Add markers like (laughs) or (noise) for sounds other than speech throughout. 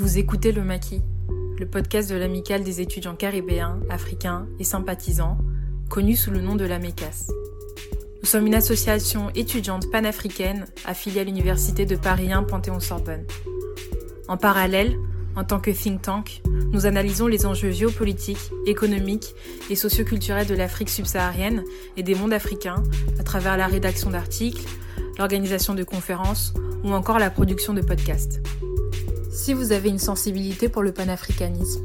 Vous écoutez Le Maquis, le podcast de l'amicale des étudiants caribéens, africains et sympathisants, connu sous le nom de la MECAS. Nous sommes une association étudiante panafricaine affiliée à l'Université de Paris 1 Panthéon-Sorbonne. En parallèle, en tant que think tank, nous analysons les enjeux géopolitiques, économiques et socioculturels de l'Afrique subsaharienne et des mondes africains à travers la rédaction d'articles, l'organisation de conférences ou encore la production de podcasts. Si vous avez une sensibilité pour le panafricanisme,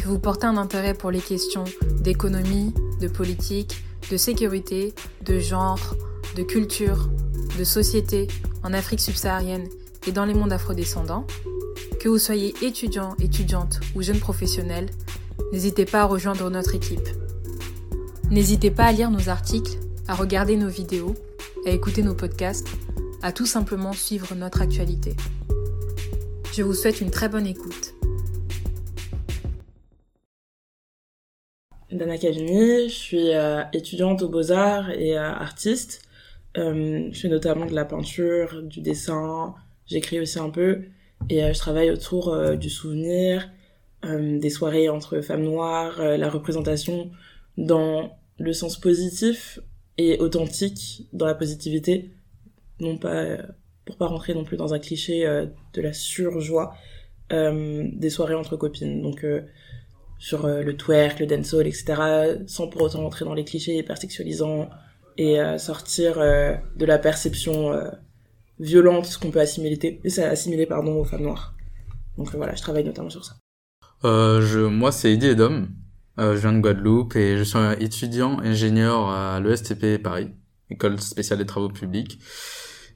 que vous portez un intérêt pour les questions d'économie, de politique, de sécurité, de genre, de culture, de société en Afrique subsaharienne et dans les mondes afrodescendants, que vous soyez étudiant, étudiante ou jeune professionnel, n'hésitez pas à rejoindre notre équipe. N'hésitez pas à lire nos articles, à regarder nos vidéos, à écouter nos podcasts, à tout simplement suivre notre actualité. Je vous souhaite une très bonne écoute. Dana Cavini, je suis euh, étudiante aux Beaux-Arts et euh, artiste. Euh, je fais notamment de la peinture, du dessin, j'écris aussi un peu et je travaille autour du souvenir, des soirées entre femmes noires, la représentation dans le sens positif et authentique, dans la positivité, non pas pour pas rentrer non plus dans un cliché de la surjoie, des soirées entre copines. Donc sur euh, le twerk, le dancehall, etc., sans pour autant rentrer dans les clichés hypersexualisants et euh, sortir euh, de la perception violente qu'on peut assimiler, assimiler pardon, aux femmes noires. Donc voilà, je travaille notamment sur ça. je, moi, c'est Eddie Edom. je viens de Guadeloupe et je suis étudiant ingénieur à l'ESTP Paris, école spéciale des travaux publics.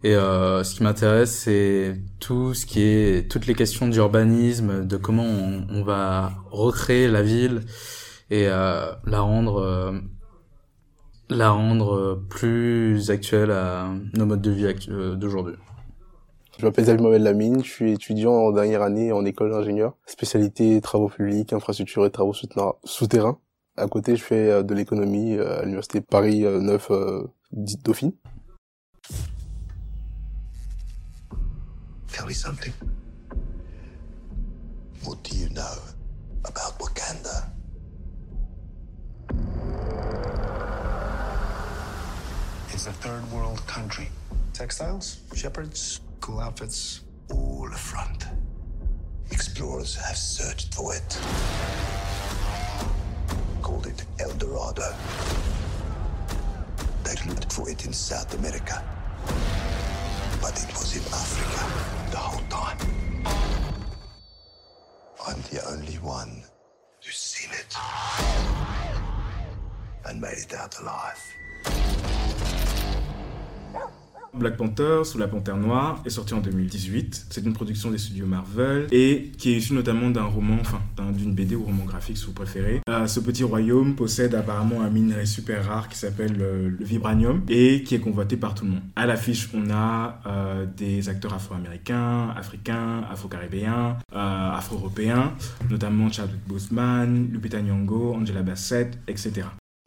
Et euh, ce qui m'intéresse, c'est tout ce qui est toutes les questions d'urbanisme, de comment on, va recréer la ville et euh, la rendre euh, la rendre plus actuelle à nos modes de vie euh, d'aujourd'hui. Je m'appelle Mohamed Lamine, je suis étudiant en dernière année en école d'ingénieur, spécialité travaux publics, infrastructures et travaux souterrains. À côté, je fais euh, de l'économie à l'université Paris 9 dite Dauphine. Tell me something. What do you know about Wakanda? It's a third world country. Textiles, shepherds, cool outfits, all a front. Explorers have searched for it. Called it El Dorado. They looked for it in South America. But it was in Africa the whole time. I'm the only one who's seen it and made it out alive. Black Panther sous la Panthère Noire est sorti en 2018. C'est une production des studios Marvel et qui est issue notamment d'un roman, enfin d'une BD ou roman graphique si vous préférez. Euh, ce petit royaume possède apparemment un minerai super rare qui s'appelle le, vibranium et qui est convoité par tout le monde. À l'affiche, on a euh, des acteurs afro-américains, africains, afro-caribéens, euh, afro-européens, notamment Chadwick Boseman, Lupita Nyong'o, Angela Bassett, etc.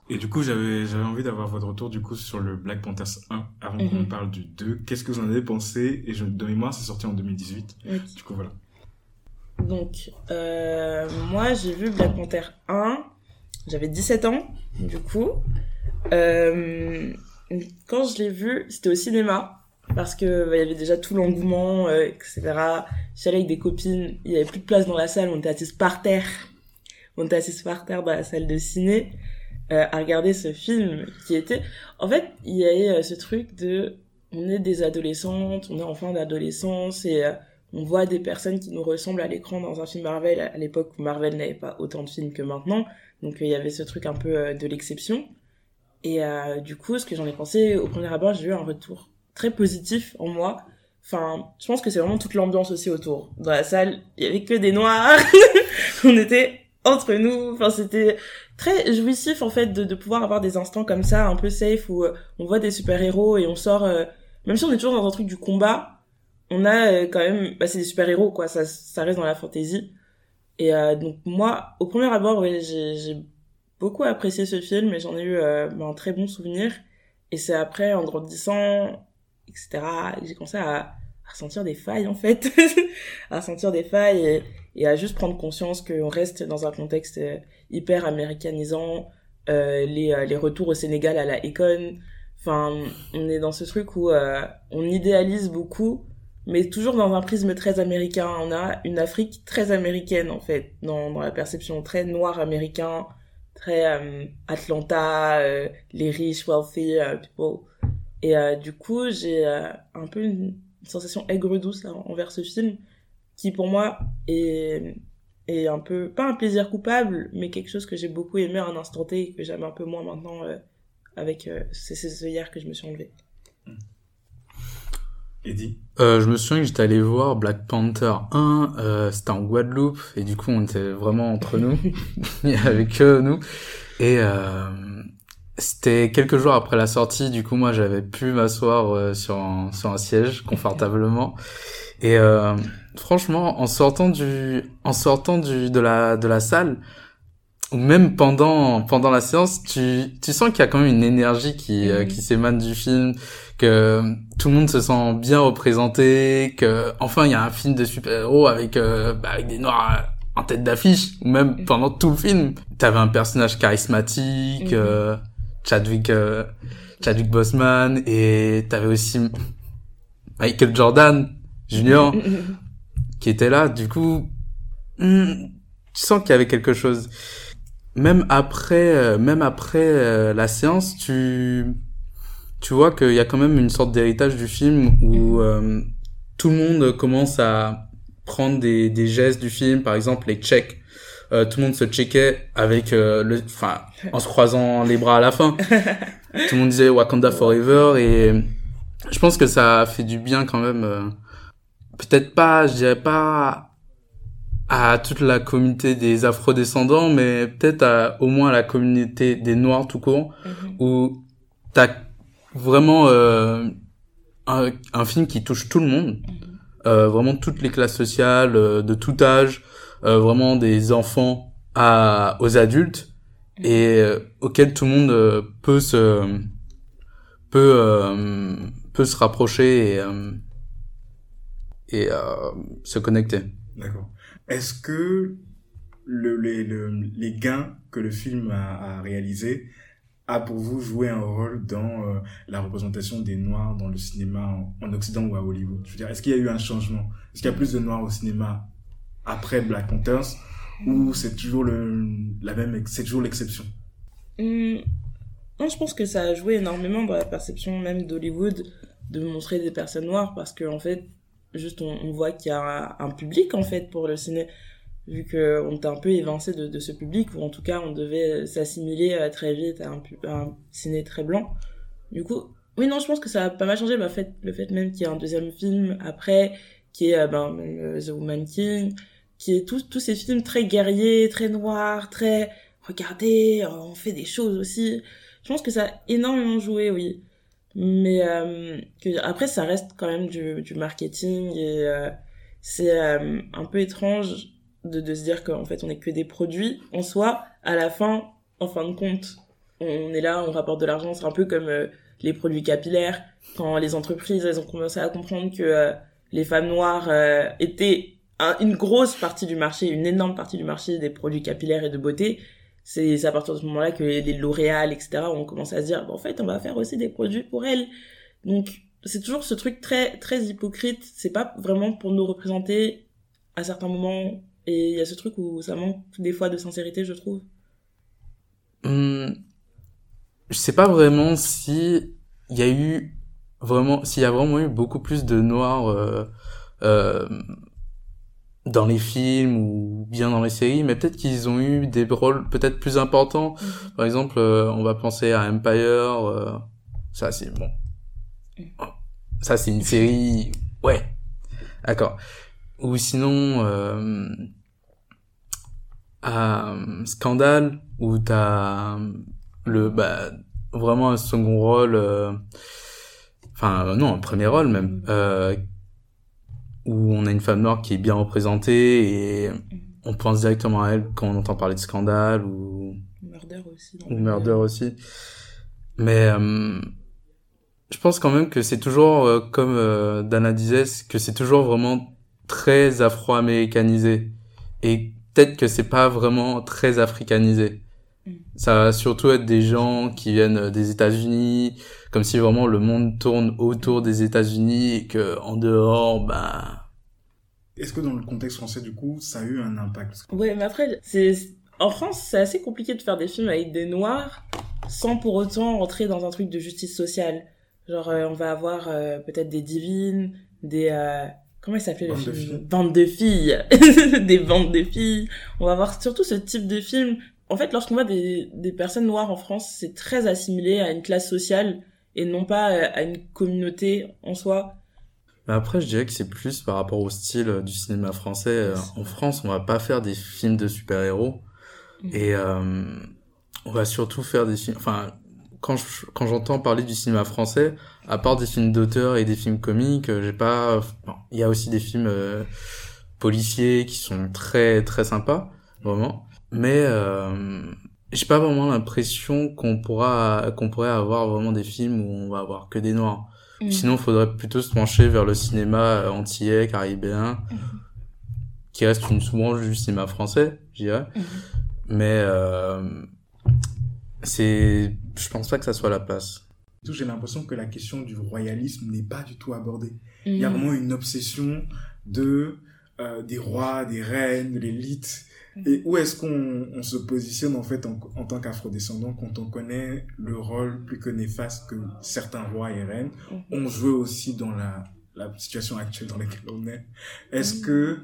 Et du coup, j'avais j'avais envie d'avoir votre retour du coup sur le Black Panthers 1 avant qu'on mhm. parle du 2. Qu'est-ce que vous en avez pensé? Et je, de mémoire, c'est sorti en 2018. Du coup, voilà. Donc, euh, moi, j'ai vu Black Panther 1. J'avais 17 ans, du coup. Euh, quand je l'ai vu, c'était au cinéma. Parce que bah, il y avait déjà tout l'engouement, euh, etc. J'allais avec des copines, il y avait plus de place dans la salle, on était assis par terre. On était assis par terre dans la salle de ciné. Euh, à regarder ce film qui était en fait il y avait euh, ce truc de on est des adolescentes on est en fin d'adolescence et euh, on voit des personnes qui nous ressemblent à l'écran dans un film Marvel. À l'époque où Marvel n'avait pas autant de films que maintenant. Donc il y avait ce truc un peu de l'exception. Et du coup ce que j'en ai pensé au premier abord j'ai eu un retour très positif en moi. Enfin je pense que c'est vraiment toute l'ambiance aussi autour. Dans la salle il y avait que des noirs. (laughs) On était entre nous. Enfin, c'était très jouissif en fait de, de pouvoir avoir des instants comme ça, un peu safe où euh, on voit des super héros et on sort. Euh, même si on est toujours dans un truc du combat, on a euh, quand même, bah, c'est des super héros quoi. Ça, ça reste dans la fantaisie. Et donc moi, au premier abord, ouais, j'ai beaucoup apprécié ce film et j'en ai eu bah, un très bon souvenir. Et c'est après, en grandissant, etc., j'ai commencé à, à ressentir des failles en fait, (laughs) à ressentir des failles et, et à juste prendre conscience qu'on reste dans un contexte euh, hyper américanisant, euh, les, euh, les retours au Sénégal à la Econ, enfin on est dans ce truc où on idéalise beaucoup, mais toujours dans un prisme très américain. On a une Afrique très américaine en fait, dans, dans la perception très noir américain, très Atlanta, les riches, wealthy people. Et du coup, j'ai un peu une sensation aigre-douce en- envers ce film, qui pour moi est, est un peu, pas un plaisir coupable, mais quelque chose que j'ai beaucoup aimé à un instant T et que j'aime un peu moins maintenant euh, avec euh, c'est c'est ce hier que je me suis enlevé. Eddie Euh, je me souviens que j'étais allé voir Black Panther 1, euh, c'était en Guadeloupe, et du coup on était vraiment entre (laughs) nous, (laughs) avec eux, nous. Et euh, c'était quelques jours après la sortie, du coup moi j'avais pu m'asseoir euh, sur, un, sur un siège confortablement. Et euh, franchement, en sortant du, en sortant du, de la, de la salle, ou même pendant, pendant la séance, tu, tu sens qu'il y a quand même une énergie qui, euh, Mhm. qui s'émane du film, que tout le monde se sent bien représenté, que enfin il y a un film de super-héros avec, euh, bah, avec des noirs en tête d'affiche, ou même Mhm. pendant tout le film, t'avais un personnage charismatique, Mhm. euh, Chadwick, euh, Chadwick Boseman, et t'avais aussi Michael Jordan Junior qui était là. Du coup, tu sens qu'il y avait quelque chose. Même après, euh, même après euh, la séance, tu tu vois qu'il y a quand même une sorte d'héritage du film où euh, tout le monde commence à prendre des, des gestes du film, par exemple les checks. Euh, tout le monde se checkait avec euh, le, enfin, en se croisant les bras à la fin. (laughs) tout le monde disait Wakanda Forever et je pense que ça fait du bien quand même. Peut-être pas, je dirais pas à toute la communauté des afrodescendants, mais peut-être à, au moins à la communauté des noirs tout court, Mhm. où t'as vraiment euh, un, un film qui touche tout le monde, euh, vraiment toutes les classes sociales, euh, de tout âge, euh, vraiment des enfants à, aux adultes, et euh, auquel tout le monde euh, peut se peut euh, peut se rapprocher et euh, et euh, se connecter. D'accord. Est-ce que le, les, le- les gains que le film a, a réalisé a pour vous joué un rôle dans euh, la représentation des Noirs dans le cinéma en, en Occident ou à Hollywood? Je veux dire, est-ce qu'il y a eu un changement? Est-ce qu'il y a plus de Noirs au cinéma après Black Panthers ou c'est toujours le la même c'est toujours l'exception? Non, je pense que ça a joué énormément dans la perception même d'Hollywood de montrer des personnes noires parce que en fait, juste on, voit qu'il y a un, public en fait pour le ciné, vu que on était un peu évincé de, ce public ou en tout cas on devait s'assimiler euh, très vite à un, à ciné très blanc. Du coup, oui non, je pense que ça a pas mal changé, le fait même qu'il y ait un deuxième film après qui est euh, ben, euh, The Woman King, qui est tous ces films très guerriers, très noirs, très regardez, on fait des choses aussi. Je pense que ça a énormément joué, oui. Mais euh, après, ça reste quand même du, du marketing et euh, c'est euh, un peu étrange de, de se dire qu'en fait, on est que des produits en soi. À la fin, en fin de compte, on est là, on rapporte de l'argent. C'est un peu comme euh, les produits capillaires. Quand les entreprises, elles ont commencé à comprendre que euh, les femmes noires euh, étaient un- une grosse partie du marché, une énorme partie du marché des produits capillaires et de beauté, c'est à partir de ce moment-là que les L'Oréal, etc., ont commencé à se dire, bon, en fait, on va faire aussi des produits pour elles. Donc, c'est toujours ce truc très, très hypocrite. C'est pas vraiment pour nous représenter à certains moments. Et il y a ce truc où ça manque des fois de sincérité, je trouve. Hum, je sais pas vraiment si il y a eu vraiment s'il y a vraiment eu beaucoup plus de noirs euh, euh, dans les films ou bien dans les séries, mais peut-être qu'ils ont eu des rôles peut-être plus importants. Par exemple, euh, on va penser à Empire. euh, ça c'est bon. Ça c'est une série. Ouais. D'accord. Ou sinon euh, à Scandale où t'as le bah vraiment un second rôle. euh, Enfin euh, non, un premier rôle même. Où on a une femme noire qui est bien représentée et on pense directement à elle quand on entend parler de scandale ou Murder aussi. ou Murder aussi. Mais euh, je pense quand même que c'est toujours, euh, comme euh, Dana disait, que c'est toujours vraiment très afro-américanisé. Et peut-être que c'est pas vraiment très africanisé. Mm. Ça va surtout être des gens qui viennent des États-Unis, comme si vraiment le monde tourne autour des États-Unis et que en dehors, bah. Est-ce que dans le contexte français, du coup, ça a eu un impact? Ouais, mais après, c'est en France, c'est assez compliqué de faire des films avec des noirs sans pour autant entrer dans un truc de justice sociale. Genre, euh, on va avoir euh, peut-être des divines, des euh, comment il s'appelait le de film? filles. Bande de filles, (laughs) des bandes de filles. On va avoir surtout ce type de film. En fait, lorsqu'on voit des, des personnes noires en France, c'est très assimilé à une classe sociale et non pas euh, à une communauté en soi. Mais après, je dirais que c'est plus par rapport au style euh, du cinéma français. Euh, En France, on va pas faire des films de super-héros. Mhm. Et euh, on va surtout faire des films... Enfin, quand je- quand j'entends parler du cinéma français, à part des films d'auteur et des films comiques, j'ai pas... bon, il y a aussi des films euh, policiers qui sont très très sympas, vraiment. Mais euh, j'ai pas vraiment l'impression qu'on pourra qu'on pourrait avoir vraiment des films où on va avoir que des noirs. Mm. Sinon, il faudrait plutôt se pencher vers le cinéma euh, antillais, caribéen, qui reste une sous-branche du cinéma français, je dirais. Mhm. Mais euh, c'est, je pense pas que ça soit la place. Tout, J'ai l'impression que la question du royalisme n'est pas du tout abordée. Il y a Mm. vraiment une obsession de euh, des rois, des reines, de l'élite. Et où est-ce qu'on on se positionne en fait en, en tant qu'afrodescendant quand on connaît le rôle plus que néfaste que certains rois et reines? Mhm. ont joué aussi dans la, la situation actuelle dans laquelle on est Est-ce Mhm. que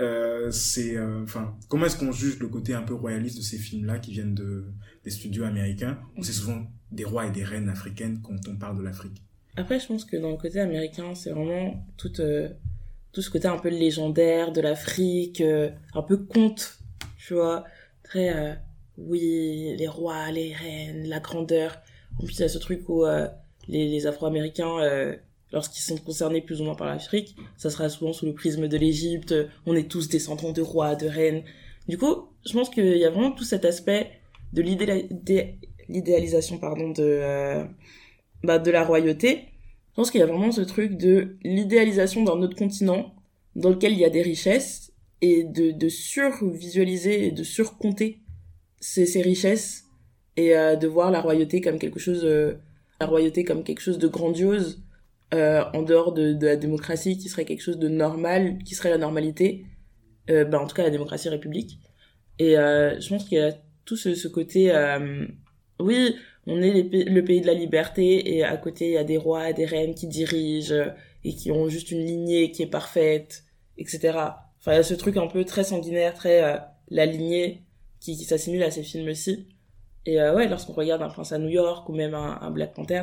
euh, c'est euh, enfin comment est-ce qu'on juge le côté un peu royaliste de ces films-là qui viennent de des studios américains où c'est souvent des rois et des reines africaines quand on parle de l'Afrique? Après, je pense que dans le côté américain, c'est vraiment tout, euh, tout ce côté un peu légendaire de l'Afrique, euh, un peu conte, tu vois. Très, euh, oui, les rois, les reines, la grandeur. En plus, il y a ce truc où euh, les, Afro-Américains, lorsqu'ils sont concernés plus ou moins par l'Afrique, ça sera souvent sous le prisme de l'Égypte. On est tous descendants de rois, de reines. Du coup, je pense qu'il y a vraiment tout cet aspect de l'idéalisation pardon de bah, de la royauté. Je pense qu'il y a vraiment ce truc de l'idéalisation d'un autre continent dans lequel il y a des richesses et de, de survisualiser et de surcompter ces, ces richesses et euh, de voir la royauté comme quelque chose euh, la royauté comme quelque chose de grandiose euh, en dehors de, de la démocratie qui serait quelque chose de normal qui serait la normalité bah, en tout cas la démocratie république. Et euh, je pense qu'il y a tout ce, ce côté euh, oui on est le pays de la liberté et à côté il y a des rois des reines qui dirigent et qui ont juste une lignée qui est parfaite etc enfin il y a ce truc un peu très sanguinaire très euh, la lignée qui, qui s'assimile à ces films-ci et euh, ouais lorsqu'on regarde un prince à New York ou même un, Black Panther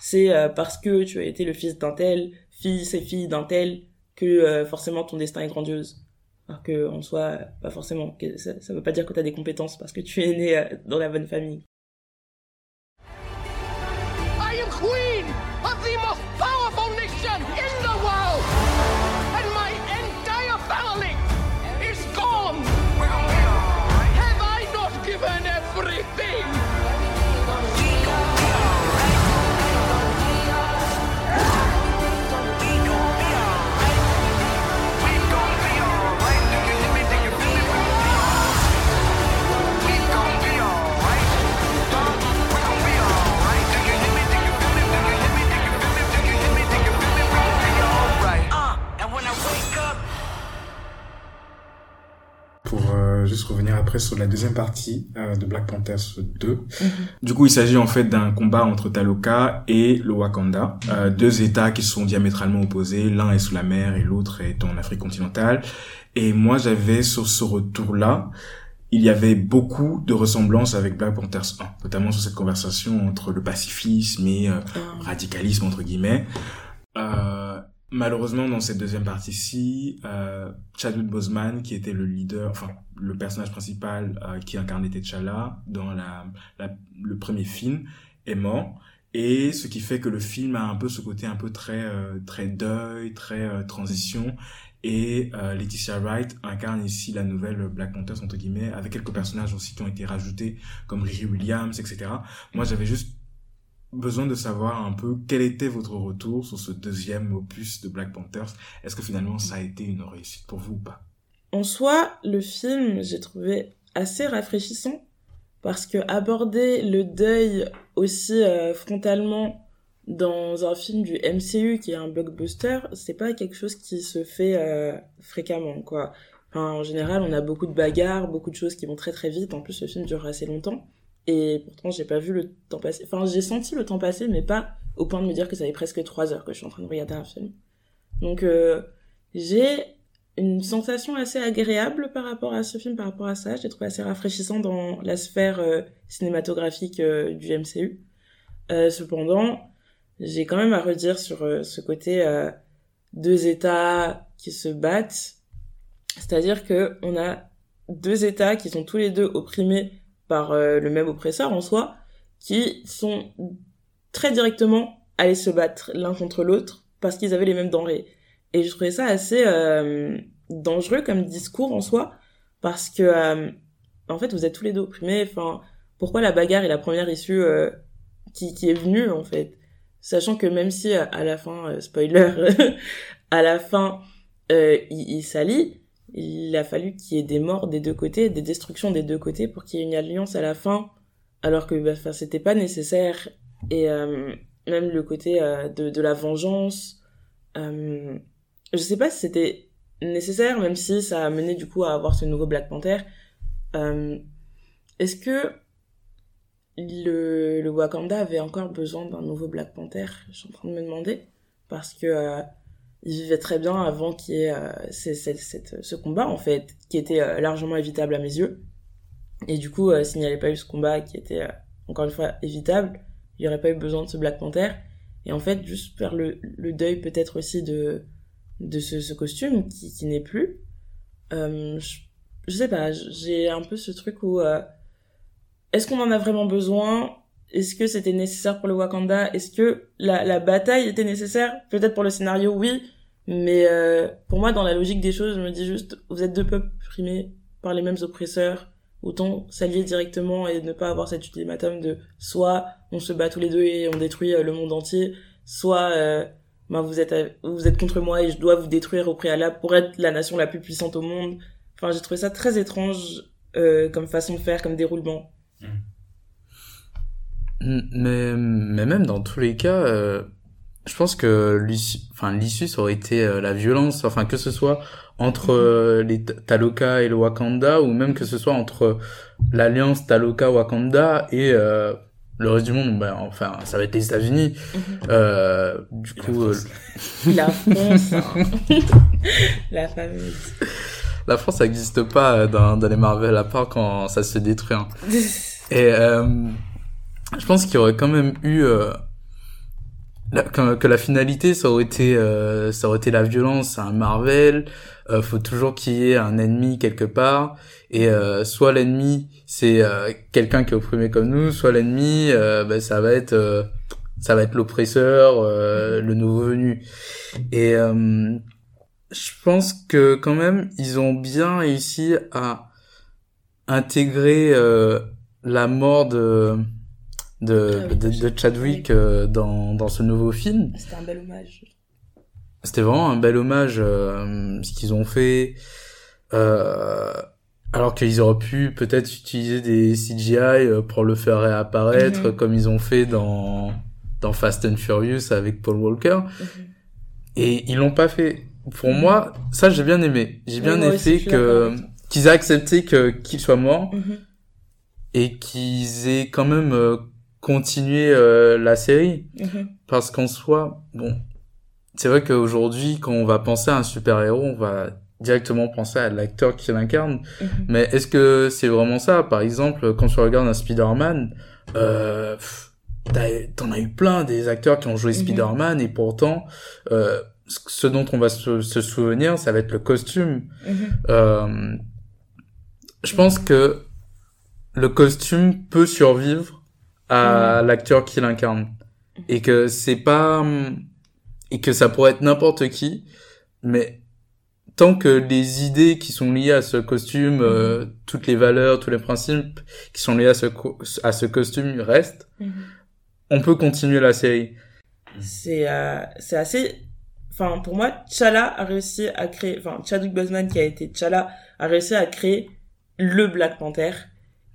c'est euh, parce que tu as été le fils d'un tel fils et fille d'un tel que euh, forcément ton destin est grandiose. Alors que en soi pas forcément. Ça, ça veut pas dire que tu as des compétences parce que tu es né euh, dans la bonne famille juste revenir après sur la deuxième partie euh, de Black Panthers 2. Du coup, il s'agit en fait d'un combat entre Taloka et le Wakanda, euh, deux États qui sont diamétralement opposés. L'un est sous la mer et l'autre est en Afrique continentale. Et moi, j'avais sur ce retour-là, il y avait beaucoup de ressemblances avec Black Panthers 1, notamment sur cette conversation entre le pacifisme et euh, Ah. radicalisme entre guillemets. Euh, malheureusement, dans cette deuxième partie-ci, euh, Chadwick Boseman, qui était le leader, enfin le personnage principal euh, qui incarnait T'Challa dans la, la- le premier film, est mort. Et ce qui fait que le film a un peu ce côté un peu très euh, très deuil, très euh, transition. Et euh, Laetitia Wright incarne ici la nouvelle Black Panther entre guillemets, avec quelques personnages aussi qui ont été rajoutés comme Riri Williams, etc. Moi, j'avais juste besoin de savoir un peu quel était votre retour sur ce deuxième opus de Black Panthers. Est-ce que finalement ça a été une réussite pour vous ou pas? En soi, le film, j'ai trouvé assez rafraîchissant parce que aborder le deuil aussi euh, frontalement dans un film du MCU qui est un blockbuster, c'est pas quelque chose qui se fait euh, fréquemment, en général, on a beaucoup de bagarres, beaucoup de choses qui vont très très vite. En plus, le film dure assez longtemps. Et pourtant, j'ai pas vu le temps passer. Enfin, j'ai senti le temps passer, mais pas au point de me dire que ça fait presque trois heures que je suis en train de regarder un film. Donc, euh, j'ai une sensation assez agréable par rapport à ce film, par rapport à ça. Je l'ai trouvé assez rafraîchissant dans la sphère euh, cinématographique euh, du MCU. Cependant, j'ai quand même à redire sur ce côté deux États qui se battent. C'est-à-dire que on a deux États qui sont tous les deux opprimés par euh, le même oppresseur en soi, qui sont très directement allés se battre l'un contre l'autre parce qu'ils avaient les mêmes denrées. Et je trouvais ça assez euh, dangereux comme discours en soi, parce que euh, en fait vous êtes tous les deux opprimés. Enfin, pourquoi la bagarre est la première issue euh, qui, qui est venue en fait, sachant que même si à, la fin, euh, spoiler, (laughs) à la fin euh, il, il s'allie, il a fallu qu'il y ait des morts des deux côtés, des destructions des deux côtés pour qu'il y ait une alliance à la fin, alors que bah, c'était pas nécessaire. Et euh, même le côté euh, de, de la vengeance, euh, je sais pas si c'était nécessaire, même si ça a mené du coup à avoir ce nouveau Black Panther. Euh, Est-ce que le, le Wakanda avait encore besoin d'un nouveau Black Panther? Je suis en train de me demander. Parce que euh, il vivait très bien avant qu'il y ait euh, cette- ce combat, en fait, qui était euh, largement évitable à mes yeux. Et du coup, euh, s'il n'y avait pas eu ce combat qui était, euh, encore une fois, évitable, il n'y aurait pas eu besoin de ce Black Panther. Et en fait, juste faire le, le deuil peut-être aussi de, de ce, ce costume qui, qui n'est plus. Euh, je, je sais pas, j'ai un peu ce truc où... Est-ce qu'on en a vraiment besoin? Est-ce que c'était nécessaire pour le Wakanda? Est-ce que la, la bataille était nécessaire? Peut-être pour le scénario, oui. Mais euh, pour moi, dans la logique des choses, je me dis juste, vous êtes deux peuples primés par les mêmes oppresseurs. Autant s'allier directement et ne pas avoir cet ultimatum de soit on se bat tous les deux et on détruit euh, le monde entier, soit euh, ben vous êtes vous êtes contre moi et je dois vous détruire au préalable pour être la nation la plus puissante au monde. Enfin, j'ai trouvé ça très étrange euh, comme façon de faire, comme déroulement. Mm, Mais, mais même dans tous les cas, euh, je pense que l'issue, enfin, l'issue, ça aurait été euh, la violence, enfin, que ce soit entre euh, les Ta- Taloka et le Wakanda, ou même que ce soit entre l'alliance Taloka-Wakanda et euh, le reste du monde, ben, enfin, ça va être les États-Unis. Euh, du la coup, euh, France. La France, hein. (laughs) la fameuse. la France, ça n'existe pas dans, dans les Marvel, à part quand ça se détruit. hein. (laughs) Et euh, je pense qu'il y aurait quand même eu euh, que, la finalité ça aurait été euh, ça aurait été la violence, un Marvel. Euh, faut toujours qu'il y ait un ennemi quelque part et euh, soit l'ennemi c'est euh, quelqu'un qui est opprimé comme nous, soit l'ennemi euh, ben, ça va être ça va être l'oppresseur, le nouveau venu. Et je pense que quand même ils ont bien réussi à intégrer la mort de de, Ah oui, de, de Chadwick euh, dans, dans ce nouveau film. C'était un bel hommage. C'était vraiment un bel hommage euh, ce qu'ils ont fait. Euh, alors qu'ils auraient pu peut-être utiliser des CGI euh, pour le faire réapparaître Mhm. comme ils ont fait dans dans Fast and Furious avec Paul Walker. Mhm. Et ils l'ont pas fait. Pour moi, ça j'ai bien aimé. J'ai bien aimé que qu'ils aient accepté que qu'il soit mort Mhm. et qu'ils aient quand même continué euh, la série Mhm. parce qu'en soi bon c'est vrai qu'aujourd'hui quand on va penser à un super héros on va directement penser à l'acteur qui l'incarne Mhm. mais est-ce que c'est vraiment ça? Par exemple quand tu regardes un Spider-Man euh, t'en as eu plein des acteurs qui ont joué Mhm. Spider-Man et pourtant euh, ce dont on va se, se souvenir ça va être le costume euh, je pense que le costume peut survivre à l'acteur qui l'incarne et que c'est pas et que ça pourrait être n'importe qui mais tant que les idées qui sont liées à ce costume euh, toutes les valeurs tous les principes qui sont liés à ce co- à ce costume restent Mhm. on peut continuer la série. c'est euh, c'est assez enfin pour moi T'Challa a réussi à créer enfin Chadwick Boseman qui a été T'Challa a réussi à créer le Black Panther.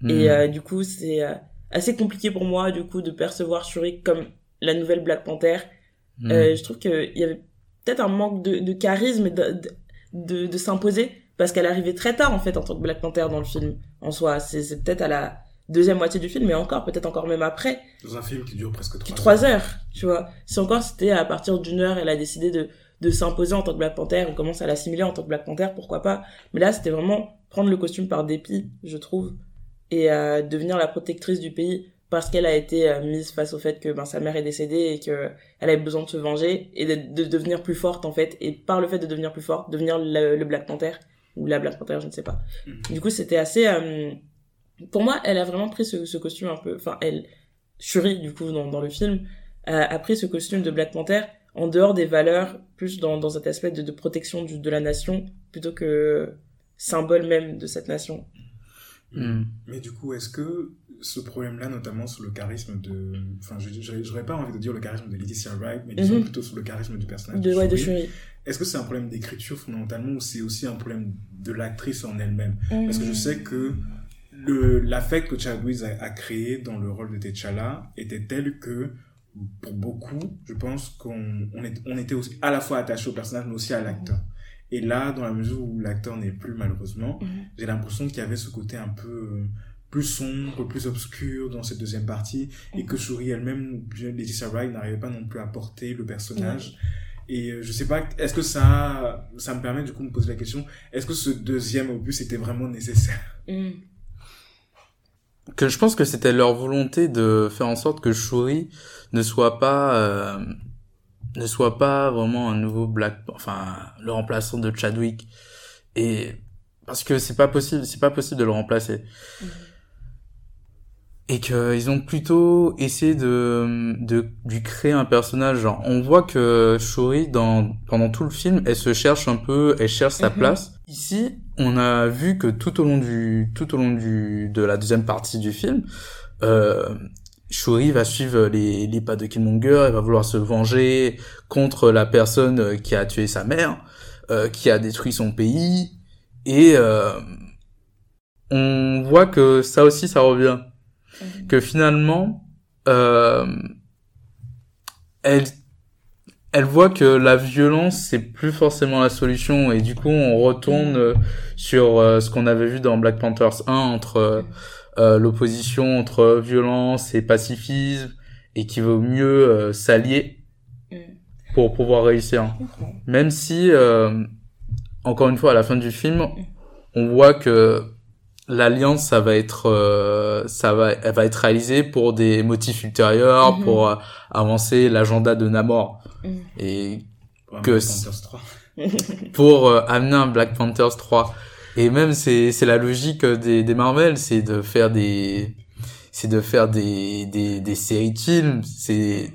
Et euh, du coup c'est euh, assez compliqué pour moi du coup de percevoir Shuri comme la nouvelle Black Panther Hmm. Euh, je trouve qu'il y avait peut-être un manque de, de charisme et de, de, de, de s'imposer parce qu'elle arrivait très tard en fait en tant que Black Panther dans le film en soi c'est peut-être à la deuxième moitié du film mais encore peut-être encore même après Dans un film qui dure presque qui trois trois heures, tu vois. Si encore c'était à partir d'une heure, elle a décidé de, de s'imposer en tant que Black Panther, on commence à l'assimiler en tant que Black Panther, pourquoi pas. Mais là, c'était vraiment prendre le costume par dépit, je trouve, et euh, devenir la protectrice du pays parce qu'elle a été euh, mise face au fait que ben, sa mère est décédée et que elle avait besoin de se venger et de, de devenir plus forte en fait. Et par le fait de devenir plus forte, devenir le, le Black Panther ou la Black Panther, je ne sais pas. Mhm. Du coup, c'était assez. euh, Pour moi, elle a vraiment pris ce, ce costume un peu. Enfin, elle, Shuri, du coup, dans, dans le film, a pris ce costume de Black Panther en dehors des valeurs, plus dans, dans cet aspect de, de protection du, de la nation, plutôt que symbole même de cette nation. Hmm. Mais du coup, est-ce que ce problème-là, notamment sur le charisme de... Enfin, j'aurais pas envie de dire le charisme de Leticia Wright, mais disons Mhm. plutôt sur le charisme du personnage De, de. Shuri. Est-ce que c'est un problème d'écriture fondamentalement ou c'est aussi un problème de l'actrice en elle-même? Parce que je sais que l'affect que Chadwick a, a créé dans le rôle de T'Challa était tel que pour beaucoup, je pense qu'on on est- on était aussi à la fois attaché au personnage mais aussi à l'acteur. Et là, dans la mesure où l'acteur n'est plus malheureusement, Mhm. j'ai l'impression qu'il y avait ce côté un peu euh, plus sombre, plus obscur dans cette deuxième partie et que Shuri elle-même ou bien Leticia Wright n'arrivait pas non plus à porter le personnage. Et euh, je sais pas, est-ce que ça, ça me permet du coup de me poser la question, est-ce que ce deuxième opus était vraiment nécessaire? Mm. que je pense que c'était leur volonté de faire en sorte que Shuri ne soit pas euh, ne soit pas vraiment un nouveau Black enfin le remplaçant de Chadwick et parce que c'est pas possible c'est pas possible de le remplacer Mhm. et que ils ont plutôt essayé de de lui créer un personnage genre on voit que Shuri dans pendant tout le film elle se cherche un peu elle cherche sa Mhm. place ici on a vu que tout au long du tout au long du de la deuxième partie du film euh, Shuri va suivre les, les pas de Killmonger, elle va vouloir se venger contre la personne euh, qui a tué sa mère, euh, qui a détruit son pays, et euh, on voit que ça aussi ça revient, Mhm. que finalement euh, elle elle voit que la violence c'est plus forcément la solution. Et du coup on retourne euh, sur euh, ce qu'on avait vu dans Black Panthers 1 entre euh, l'opposition entre violence et pacifisme et qu'il vaut mieux euh, s'allier Mm. pour pouvoir réussir. Même si, euh, encore une fois, à la fin du film, on voit que l'alliance, ça va être, euh, ça va, elle va être réalisée pour des motifs ultérieurs, Mhm. pour euh, avancer l'agenda de Namor Mm. et Que Black c- Panthers 3. (laughs) pour euh, amener un Black Panthers 3. Et même c'est c'est la logique des des Marvel, c'est de faire des c'est de faire des des des séries de films, c'est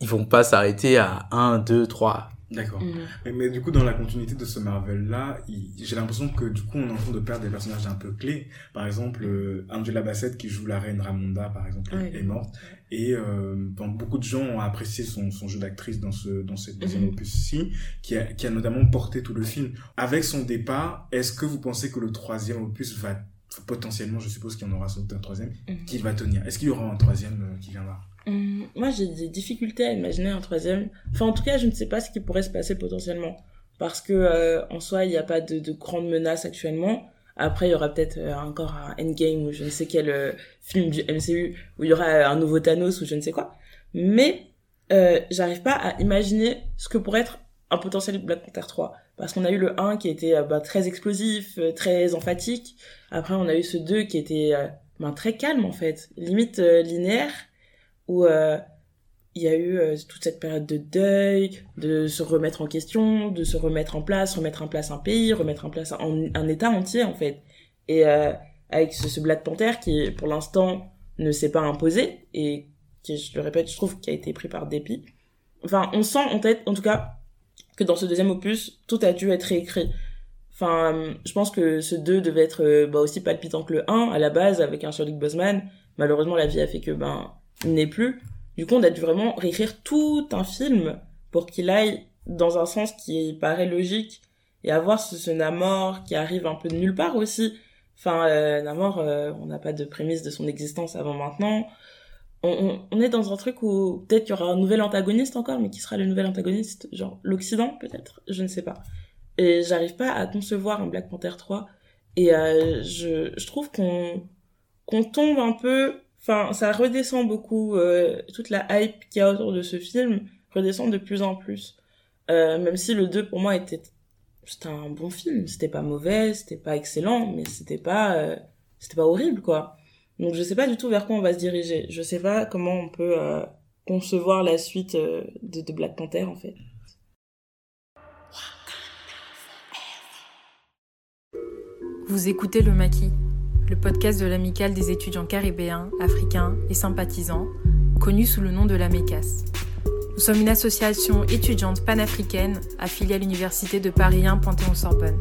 ils vont pas s'arrêter à 1 2 3. D'accord. Mm. Mais, mais du coup, dans la continuité de ce Marvel-là, j'ai l'impression que du coup, on est en train de perdre des personnages un peu clés. Par exemple, euh, Angela Bassett qui joue la reine Ramonda, par exemple, est morte. Et euh, bon, beaucoup de gens ont apprécié son, son jeu d'actrice dans ce dans cette deuxième Mhm. opus-ci, qui a, qui a notamment porté tout le film. Avec son départ, est-ce que vous pensez que le troisième opus va potentiellement, je suppose qu'il y en aura sans doute un troisième, Mhm. qu'il va tenir? Est-ce qu'il y aura un troisième euh, qui viendra? Moi, j'ai des difficultés à imaginer un troisième. Enfin, en tout cas, je ne sais pas ce qui pourrait se passer potentiellement. Parce que, euh, en soi, il n'y a pas de, de grandes menaces actuellement. Après, il y aura peut-être euh, encore un Endgame ou je ne sais quel euh, film du MCU où il y aura un nouveau Thanos ou je ne sais quoi. Mais, j'arrive pas à imaginer ce que pourrait être un potentiel Black Panther 3. Parce qu'on a eu le 1 qui était bah, très explosif, très emphatique. Après, on a eu ce 2 qui était ben, très calme, en fait. Limite linéaire où euh, il y a eu euh, toute cette période de deuil, de se remettre en question, de se remettre en place, remettre en place un pays, remettre en place un, État entier en fait. Et euh, avec ce, Black Panther qui pour l'instant ne s'est pas imposé et qui, je le répète, je trouve qui a été pris par dépit. Enfin, on sent en tête, en tout cas, que dans ce deuxième opus, tout a dû être réécrit. Enfin, je pense que ce 2 devait être bah, aussi palpitant que le 1 à la base avec un Chadwick Boseman. Malheureusement, la vie a fait que ben n'est plus. Du coup, on a dû vraiment réécrire tout un film pour qu'il aille dans un sens qui paraît logique et avoir ce, ce Namor qui arrive un peu de nulle part aussi. Enfin, euh, Namor, euh, on n'a pas de prémisse de son existence avant maintenant. On, on, on est dans un truc où peut-être qu'il y aura un nouvel antagoniste encore, mais qui sera le nouvel antagoniste Genre l'Occident, peut-être? Je ne sais pas. Et j'arrive pas à concevoir un Black Panther 3. Et euh, je, je trouve qu'on qu'on tombe un peu... Enfin, ça redescend beaucoup. euh, toute la hype qu'il y a autour de ce film redescend de plus en plus. Euh, même si le 2, pour moi, était c'était un bon film. C'était pas mauvais, c'était pas excellent, mais c'était pas, euh, c'était pas horrible, quoi. Donc je sais pas du tout vers quoi on va se diriger. Je sais pas comment on peut concevoir la suite de, de Black Panther, en fait. Vous écoutez Le Maquis, le podcast de l'amicale des étudiants caribéens, africains et sympathisants, connu sous le nom de la MECAS. Nous sommes une association étudiante panafricaine affiliée à l'Université de Paris 1 Panthéon-Sorbonne.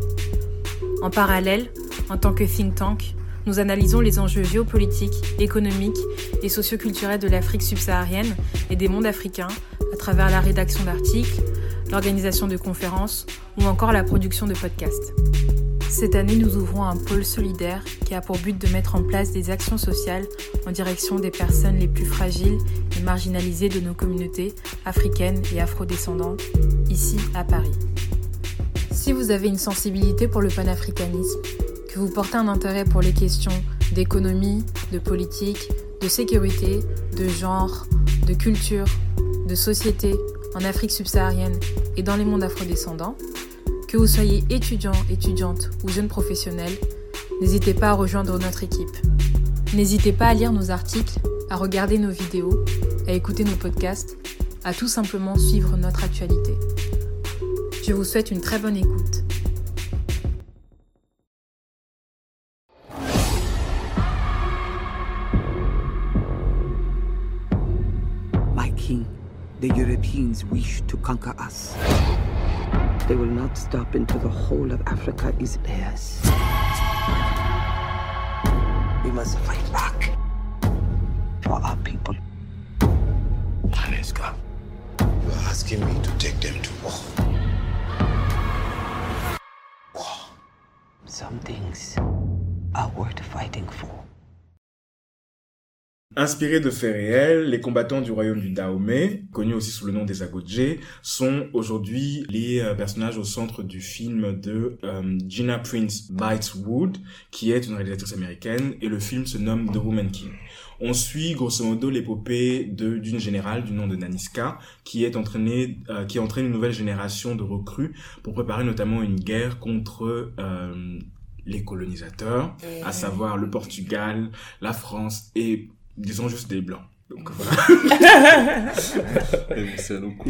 En parallèle, en tant que think tank, nous analysons les enjeux géopolitiques, économiques et socioculturels de l'Afrique subsaharienne et des mondes africains à travers la rédaction d'articles, l'organisation de conférences ou encore la production de podcasts. Cette année, nous ouvrons un pôle solidaire qui a pour but de mettre en place des actions sociales en direction des personnes les plus fragiles et marginalisées de nos communautés africaines et afrodescendantes, ici à Paris. Si vous avez une sensibilité pour le panafricanisme, que vous portez un intérêt pour les questions d'économie, de politique, de sécurité, de genre, de culture, de société en Afrique subsaharienne et dans les mondes afrodescendants, que vous soyez étudiant, étudiante ou jeune professionnel, n'hésitez pas à rejoindre notre équipe. N'hésitez pas à lire nos articles, à regarder nos vidéos, à écouter nos podcasts, à tout simplement suivre notre actualité. Je vous souhaite une très bonne écoute. My king, the Europeans wish to conquer us. They will not stop until the whole of Africa is theirs. We must fight back for our people. Haneska, you are asking me to take them to war. Some things are worth fighting for. Inspirés de faits réels, les combattants du royaume du Dahomey, connus aussi sous le nom des Agodje, sont aujourd'hui les euh, personnages au centre du film de euh, Gina Prince Bites Wood, qui est une réalisatrice américaine, et le film se nomme The Woman King. On suit grosso modo l'épopée d'une générale du nom de Naniska, qui est entraînée, euh, qui entraîne une nouvelle génération de recrues pour préparer notamment une guerre contre euh, les colonisateurs, à savoir le Portugal, la France et disons juste des blancs. Donc voilà. (laughs) Le coup.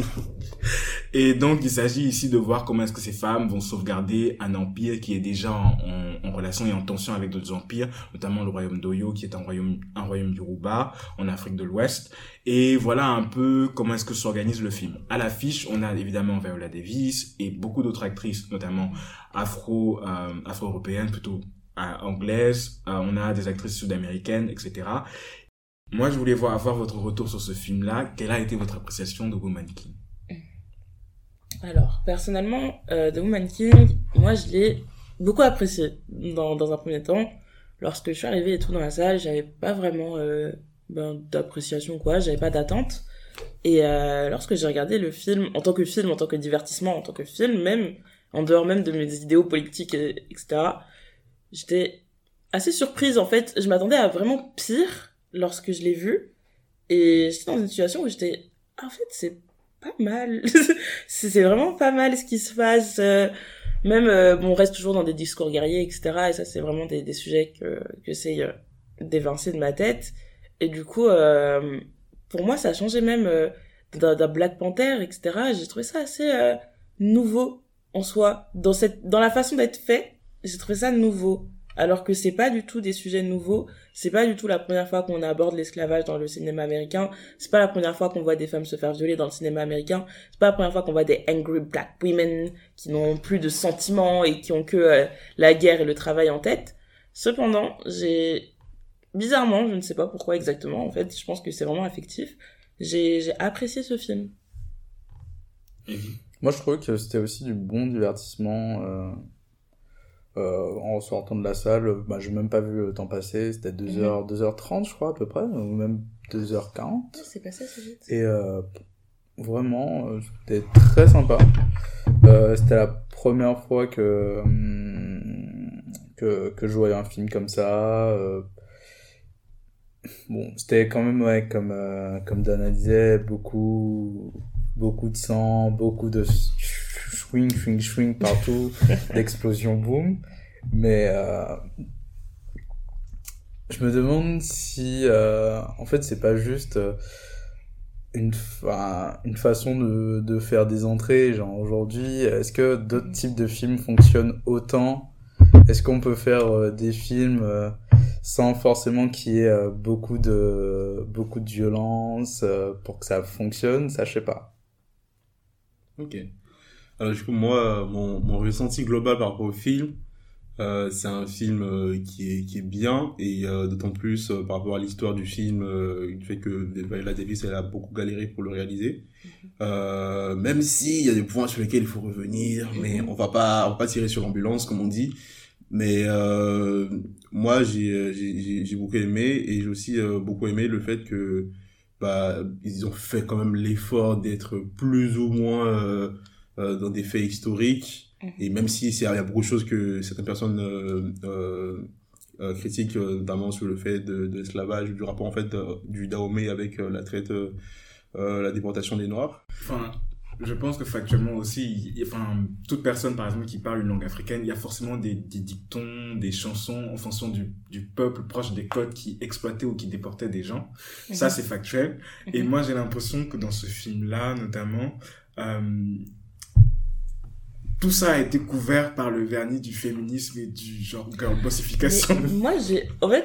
Et donc il s'agit ici de voir comment est-ce que ces femmes vont sauvegarder un empire qui est déjà en, en- en relation et en tension avec d'autres empires, notamment le royaume d'Oyo qui est un royaume un royaume Yoruba en Afrique de l'Ouest. Et voilà un peu comment est-ce que s'organise le film. À l'affiche, on a évidemment Viola Davis et beaucoup d'autres actrices, notamment afro euh, afro-européennes plutôt euh, anglaises. Euh, on a des actrices sud-américaines, etc. Moi, je voulais voir avoir votre retour sur ce film-là. Quelle a été votre appréciation de Woman King? Alors, personnellement, euh, The Woman King, moi, je l'ai beaucoup apprécié dans, dans un premier temps. Lorsque je suis arrivée et tout dans la salle, j'avais pas vraiment euh, ben, d'appréciation, quoi. J'avais pas d'attente. Et euh, lorsque j'ai regardé le film, en tant que film, en tant que divertissement, en tant que film, même, en dehors même de mes idéaux politiques, et- etc., j'étais assez surprise, en fait. Je m'attendais à vraiment pire lorsque je l'ai vu. Et j'étais dans une situation où j'étais, ah, en fait, c'est pas mal. (laughs) c'est c'est vraiment pas mal ce qui se passe. euh, même, euh, on reste toujours dans des discours guerriers, etc. Et ça, c'est vraiment des, sujets que, que j'essaye euh, d'évincer de ma tête. Et du coup, euh, pour moi, ça a changé même d'un Black Panther, etc. J'ai trouvé ça assez nouveau en soi. Dans, cette, dans la façon d'être fait, j'ai trouvé ça nouveau. Alors que c'est pas du tout des sujets nouveaux. C'est pas du tout la première fois qu'on aborde l'esclavage dans le cinéma américain. C'est pas la première fois qu'on voit des femmes se faire violer dans le cinéma américain. C'est pas la première fois qu'on voit des angry black women qui n'ont plus de sentiments et qui ont que euh, la guerre et le travail en tête. Cependant, j'ai bizarrement, je ne sais pas pourquoi exactement, en fait, je pense que c'est vraiment affectif. J'ai j'ai apprécié ce film. Moi, je trouvais que c'était aussi du bon divertissement. Euh, euh, en sortant de la salle, bah, j'ai même pas vu le temps passer. C'était 2h, 2h30, je crois, à peu près, ou même 2h40. C'est passé assez vite. Et euh, vraiment, euh, c'était très sympa. Euh, c'était la première fois que, hum, que, que je voyais un film comme ça. euh. bon, c'était quand même, ouais, comme, euh, comme Dana disait, beaucoup, beaucoup de sang, beaucoup de swing, swing, swing partout, (laughs) d'explosion, boom. Mais euh, je me demande si, euh, en fait, c'est pas juste euh, une, fa- une façon de, de faire des entrées. Genre aujourd'hui, est-ce que d'autres types de films fonctionnent autant? Est-ce qu'on peut faire des films sans forcément qu'il y ait beaucoup de beaucoup de violence pour que ça fonctionne? Ça, je sais pas. Ok. Alors du coup, moi, mon, mon ressenti global par rapport au film, euh, c'est un film euh, qui est qui est bien et euh, d'autant plus euh, par rapport à l'histoire du film, euh, du fait que Viola Davis elle a beaucoup galéré pour le réaliser. Euh, même si il y a des points sur lesquels il faut revenir, mais on va pas on va pas tirer sur l'ambulance comme on dit. Mais euh, moi j'ai j'ai j'ai- beaucoup aimé et j'ai aussi euh, beaucoup aimé le fait que bah ils ont fait quand même l'effort d'être plus ou moins euh, euh, dans des faits historiques. Et même si c'est- il y a beaucoup de choses que certaines personnes euh, euh, euh, critiquent euh, notamment sur le fait de, de l'esclavage du rapport en fait euh, du Dahomey avec euh, la traite euh, euh, la déportation des noirs. Enfin, je pense que factuellement aussi, enfin, toute personne, par exemple, qui parle une langue africaine, il y a forcément des, des dictons, des chansons en fonction du, du peuple proche des côtes qui exploitaient ou qui déportaient des gens. Ça, c'est factuel. Et moi, j'ai l'impression que dans ce film-là, notamment, euh, tout ça a été couvert par le vernis du féminisme et du genre girl bossification. Mais moi, j'ai, en fait,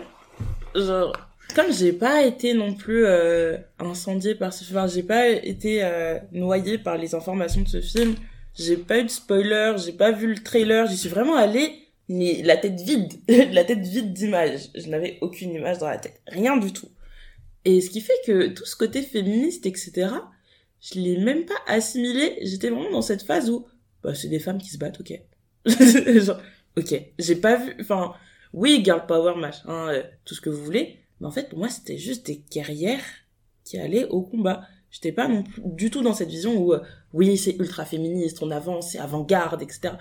genre, comme j'ai pas été non plus euh, incendiée par ce film, j'ai pas été euh, noyée par les informations de ce film, j'ai pas eu de spoiler, j'ai pas vu le trailer, j'y suis vraiment allée, mais la tête vide, (laughs) la tête vide d'images. Je n'avais aucune image dans la tête, rien du tout. Et ce qui fait que tout ce côté féministe, etc., je l'ai même pas assimilé. J'étais vraiment dans cette phase où, bah, c'est des femmes qui se battent, ok. (laughs) Genre, ok, j'ai pas vu, enfin, oui, girl power, machin, euh, tout ce que vous voulez. Mais en fait, moi, c'était juste des guerrières qui allaient au combat. J'étais pas non plus du tout dans cette vision où, euh, oui, c'est ultra féministe, on avance, c'est avant-garde, etc.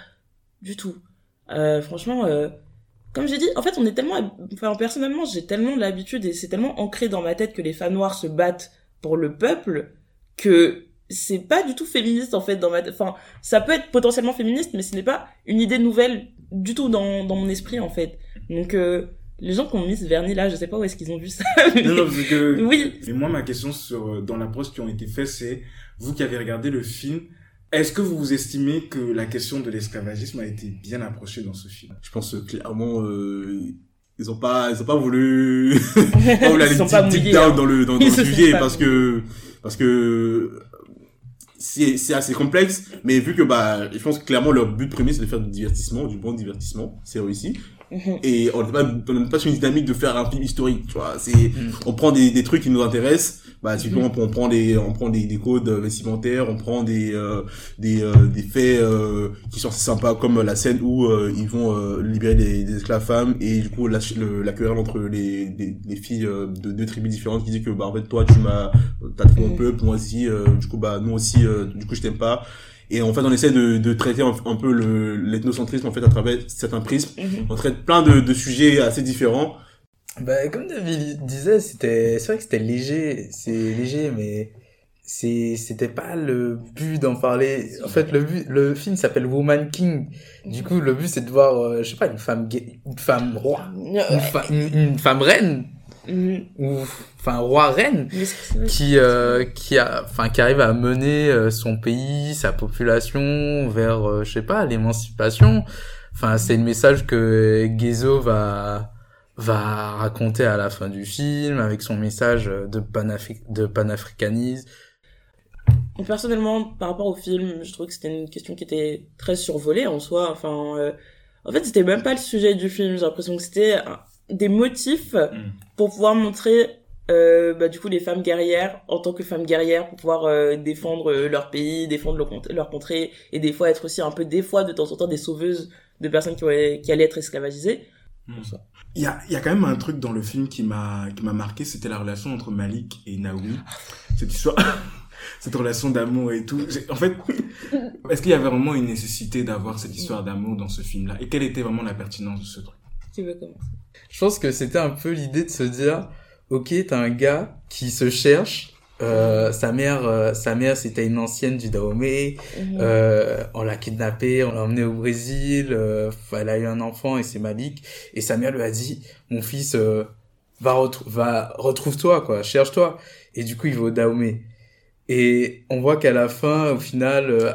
Du tout. Euh, franchement, euh, comme j'ai dit, en fait, on est tellement, enfin, personnellement, j'ai tellement l'habitude et c'est tellement ancré dans ma tête que les femmes noires se battent pour le peuple que c'est pas du tout féministe, en fait, dans ma. Enfin, ça peut être potentiellement féministe, mais ce n'est pas une idée nouvelle du tout dans, dans mon esprit, en fait. Donc, euh, les gens qui ont mis ce vernis là, je sais pas où est-ce qu'ils ont vu ça. mais- Non, non, parce que... (laughs) Oui. Mais moi, ma question sur, euh, dans l'approche qui ont été faite, c'est, vous qui avez regardé le film, est-ce que vous vous estimez que la question de l'esclavagisme a été bien approchée dans ce film? Je pense que clairement euh, ils ont pas ils ont pas voulu (laughs) (laughs) pas voulu aller Ils deep, down hein. dans le dans, dans Ils le sujet parce que parce que c'est c'est assez complexe mais vu que bah je pense que clairement leur but premier c'est de faire du divertissement du bon divertissement. C'est réussi. Mhm. et on n'est pas on n'est pas sur une dynamique de faire un film historique tu vois. C'est on prend des, des trucs qui nous intéressent bah typiquement on prend des on prend des, des codes vestimentaires on prend des euh, des euh, des faits euh, qui sont assez sympas comme la scène où euh, ils vont euh, libérer des, des esclaves femmes et du coup la le, la querelle entre les, les les filles euh, de deux tribus différentes qui dit que bah en fait toi tu m'as t'as trop mon Mhm. peuple moi aussi euh, du coup bah nous aussi euh, du coup je t'aime pas et en fait on essaie de, de traiter un, un peu le l'ethnocentrisme en fait à travers certains prismes Mhm. on traite plein de, de sujets assez différents Bah, comme David disait, c'était, c'est vrai que c'était léger, c'est léger, mais c'est, c'était pas le but d'en parler. En fait, le but, le film s'appelle Woman King. Du coup, le but, c'est de voir, euh, je sais pas, une femme gay, une femme roi, une, fa- une, une femme reine, Mhm. ou, enfin, roi reine, qui, euh, qui a, enfin, qui arrive à mener euh, son pays, sa population vers, euh, je sais pas, l'émancipation. Enfin, c'est le message que Gezo va, va raconter à la fin du film avec son message de, panafri de panafricanisme. Et Personnellement, par rapport au film, je trouve que c'était une question qui était très survolée en soi. Enfin, euh, en fait, c'était même pas le sujet du film. J'ai l'impression que c'était des motifs Mm. pour pouvoir montrer euh, bah, du coup les femmes guerrières en tant que femmes guerrières pour pouvoir euh, défendre leur pays, défendre leur, cont- leur contrée et des fois être aussi un peu des fois de temps en temps des sauveuses de personnes qui, allaient être esclavagisées. Il y a, il y a quand même un truc dans le film qui m'a qui m'a marqué, c'était la relation entre Malik et Naomi. Cette histoire, (laughs) cette relation d'amour et tout. En fait, est-ce qu'il y avait vraiment une nécessité d'avoir cette histoire d'amour dans ce film-là? Et quelle était vraiment la pertinence de ce truc? Tu veux commencer Je pense que c'était un peu l'idée de se dire, ok, t'as un gars qui se cherche. Euh, sa mère, euh, sa mère, c'était une ancienne du Dahomey. Mhm. Euh, on l'a kidnappée, on l'a emmenée au Brésil. euh, elle a eu un enfant et c'est Malik. Et sa mère lui a dit, mon fils, euh, va, retrou- va retrouve-toi, quoi, cherche-toi. Et du coup, il va au Dahomey. Et on voit qu'à la fin, au final, euh,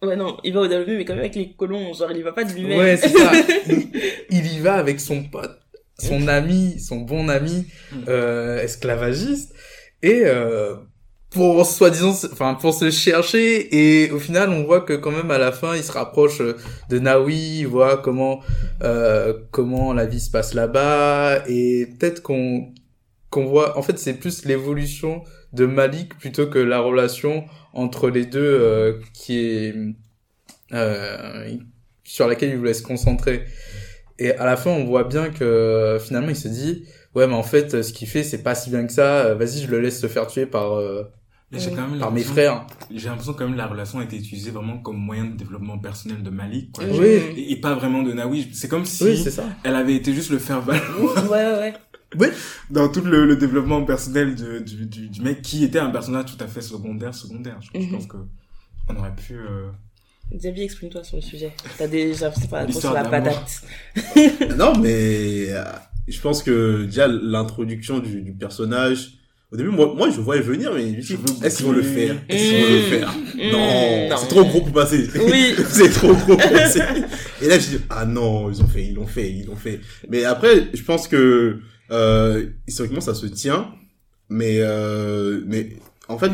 Ouais, non, il va au Dahomey, mais quand même avec les colons, genre, il y va pas de lui-même. Ouais, c'est ça. (laughs) il, il y va avec son pote, son ami, son bon ami euh, esclavagiste, et euh, pour soi-disant, enfin pour se chercher, et au final, on voit que quand même à la fin, il se rapproche euh, de Naoui, il voit comment euh, comment la vie se passe là-bas, et peut-être qu'on qu'on voit, en fait, c'est plus l'évolution de Malik plutôt que la relation entre les deux euh, qui est euh, sur laquelle il voulait se concentrer. Et à la fin, on voit bien que finalement, il se dit, ouais, mais en fait, ce qu'il fait, c'est pas si bien que ça. euh, Vas-y, je le laisse se faire tuer par euh, Mais j'ai quand même par mes frères. J'ai l'impression quand même la relation a été utilisée vraiment comme moyen de développement personnel de Malik, quoi. Oui. Et, et pas vraiment de Naoui. C'est comme si Oui, c'est ça. elle avait été juste le faire valoir ouais, ouais. dans tout le, le développement personnel de, du, du, du mec qui était un personnage tout à fait secondaire, secondaire. Je, je Mhm. pense que on aurait pu. euh, Xavier, exprime-toi sur le sujet. T'as déjà, c'est pas trop sur L'histoire la patate. non, mais euh, je pense que déjà l'introduction du, du personnage. Au début, moi, moi, je voyais venir, mais est-ce qu'ils vont le faire? Est-ce qu'ils vont le Mmh. faire? Mmh, Non, non. c'est trop gros pour passer. Oui. (laughs) c'est trop gros pour (laughs) passer. Et là, je dis, ah non, ils ont fait, ils l'ont fait, ils l'ont fait. Mais après, je pense que euh, historiquement, ça se tient, mais euh, mais en fait,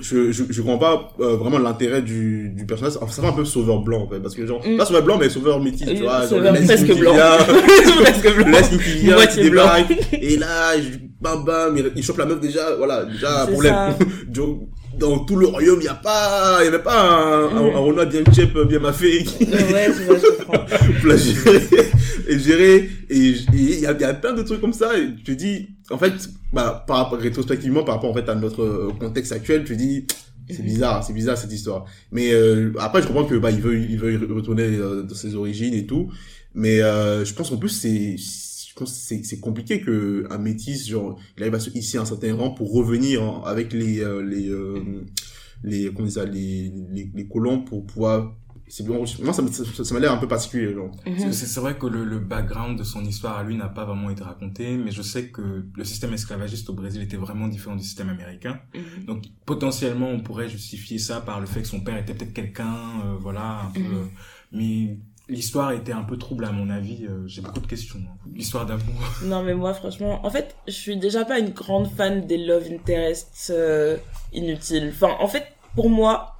je je, je comprends pas euh, vraiment l'intérêt du du personnage. Enfin, ça fait un peu sauveur blanc en fait, parce que genre Mm. pas sauveur blanc, mais sauveur métis, tu Oui, vois. (laughs) sauveur presque blanc. vient, Presque blanc. le Leslie qui vient, qui Moitié blanc. débarque, et là, je, bam bam, il, il chope la meuf déjà, voilà, déjà problème. (laughs) Dans tout le royaume, il y a pas, il y avait pas un, un, Mm. un Renoir bien chep, bien maffé, qui Ouais, (laughs) et gérer et il y a, y a plein de trucs comme ça et tu te dis en fait bah par rapport rétrospectivement par rapport en fait à notre euh, contexte actuel tu te dis c'est bizarre c'est bizarre cette histoire. Mais euh, après je comprends que bah il veut il veut retourner euh, dans ses origines et tout mais euh, je pense qu'en plus c'est je pense que c'est c'est compliqué que un métis genre il arrive à se hisser à un certain rang pour revenir en- avec les euh, les euh, les comment on dit ça les, les les colons pour pouvoir c'est bon moi ça me- ça, ça m'a l'air un peu particulier genre. Parce que c'est c'est vrai que le, le background de son histoire à lui n'a pas vraiment été raconté, mais je sais que le système esclavagiste au Brésil était vraiment différent du système américain. Mhm. Donc potentiellement on pourrait justifier ça par le fait que son père était peut-être quelqu'un, euh, voilà, un peu. Mhm. euh, mais l'histoire était un peu trouble à mon avis. euh, J'ai beaucoup de questions. hein. L'histoire d'amour. (laughs) Non, mais moi, franchement, en fait, je suis déjà pas une grande fan des love interests euh, inutiles. Enfin, en fait, pour moi,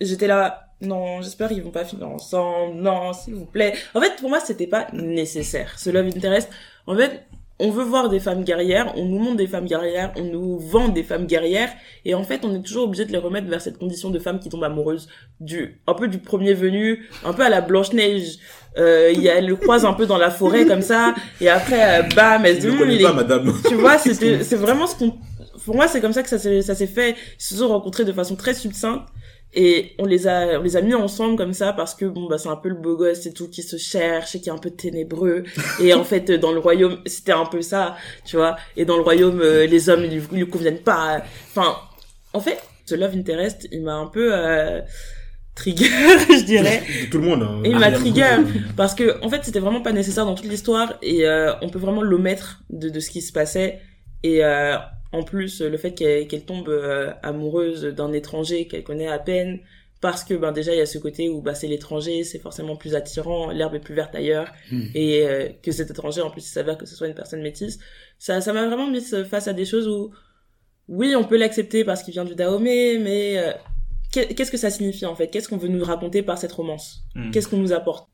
j'étais là, non, j'espère qu'ils vont pas finir ensemble, non, s'il vous plaît. En fait, pour moi, c'était pas nécessaire, ce love interest. En fait, on veut voir des femmes guerrières, on nous montre des femmes guerrières, on nous vend des femmes guerrières, et en fait, on est toujours obligé de les remettre vers cette condition de femme qui tombe amoureuse du, un peu du premier venu, un peu à la Blanche-Neige. Euh, il y a, elle le croise un peu dans la forêt comme ça, et après, euh, bam, elle se dit, il pas est madame tu vois, (laughs) c'est vraiment ce qu'on, pour moi, c'est comme ça que ça s'est fait. Ils se sont rencontrés de façon très succincte. Et on les a, on les a mis ensemble comme ça parce que bon, bah, c'est un peu le beau gosse et tout qui se cherche et qui est un peu ténébreux. (laughs) et en fait, dans le royaume, c'était un peu ça, tu vois. Et dans le royaume, euh, les hommes, ils lui, conviennent pas. Enfin, en fait, ce love interest, il m'a un peu, euh, trigger, (laughs) je dirais. tout le monde hein. Et il m'a Ah, trigger parce que en fait c'était vraiment pas nécessaire dans toute l'histoire et euh, on peut vraiment l'omettre de, de ce qui se passait et euh, en plus le fait qu'elle qu'elle tombe euh, amoureuse d'un étranger qu'elle connaît à peine parce que ben déjà il y a ce côté où bah c'est l'étranger c'est forcément plus attirant l'herbe est plus verte ailleurs Hmm. et euh, que cet étranger en plus il s'avère que ce soit une personne métisse ça ça m'a vraiment mis face à des choses où oui on peut l'accepter parce qu'il vient du Dahomey mais euh, qu'est- qu'est-ce que ça signifie en fait? Qu'est-ce qu'on veut nous raconter par cette romance? Mm. qu'est-ce qu'on nous apporte?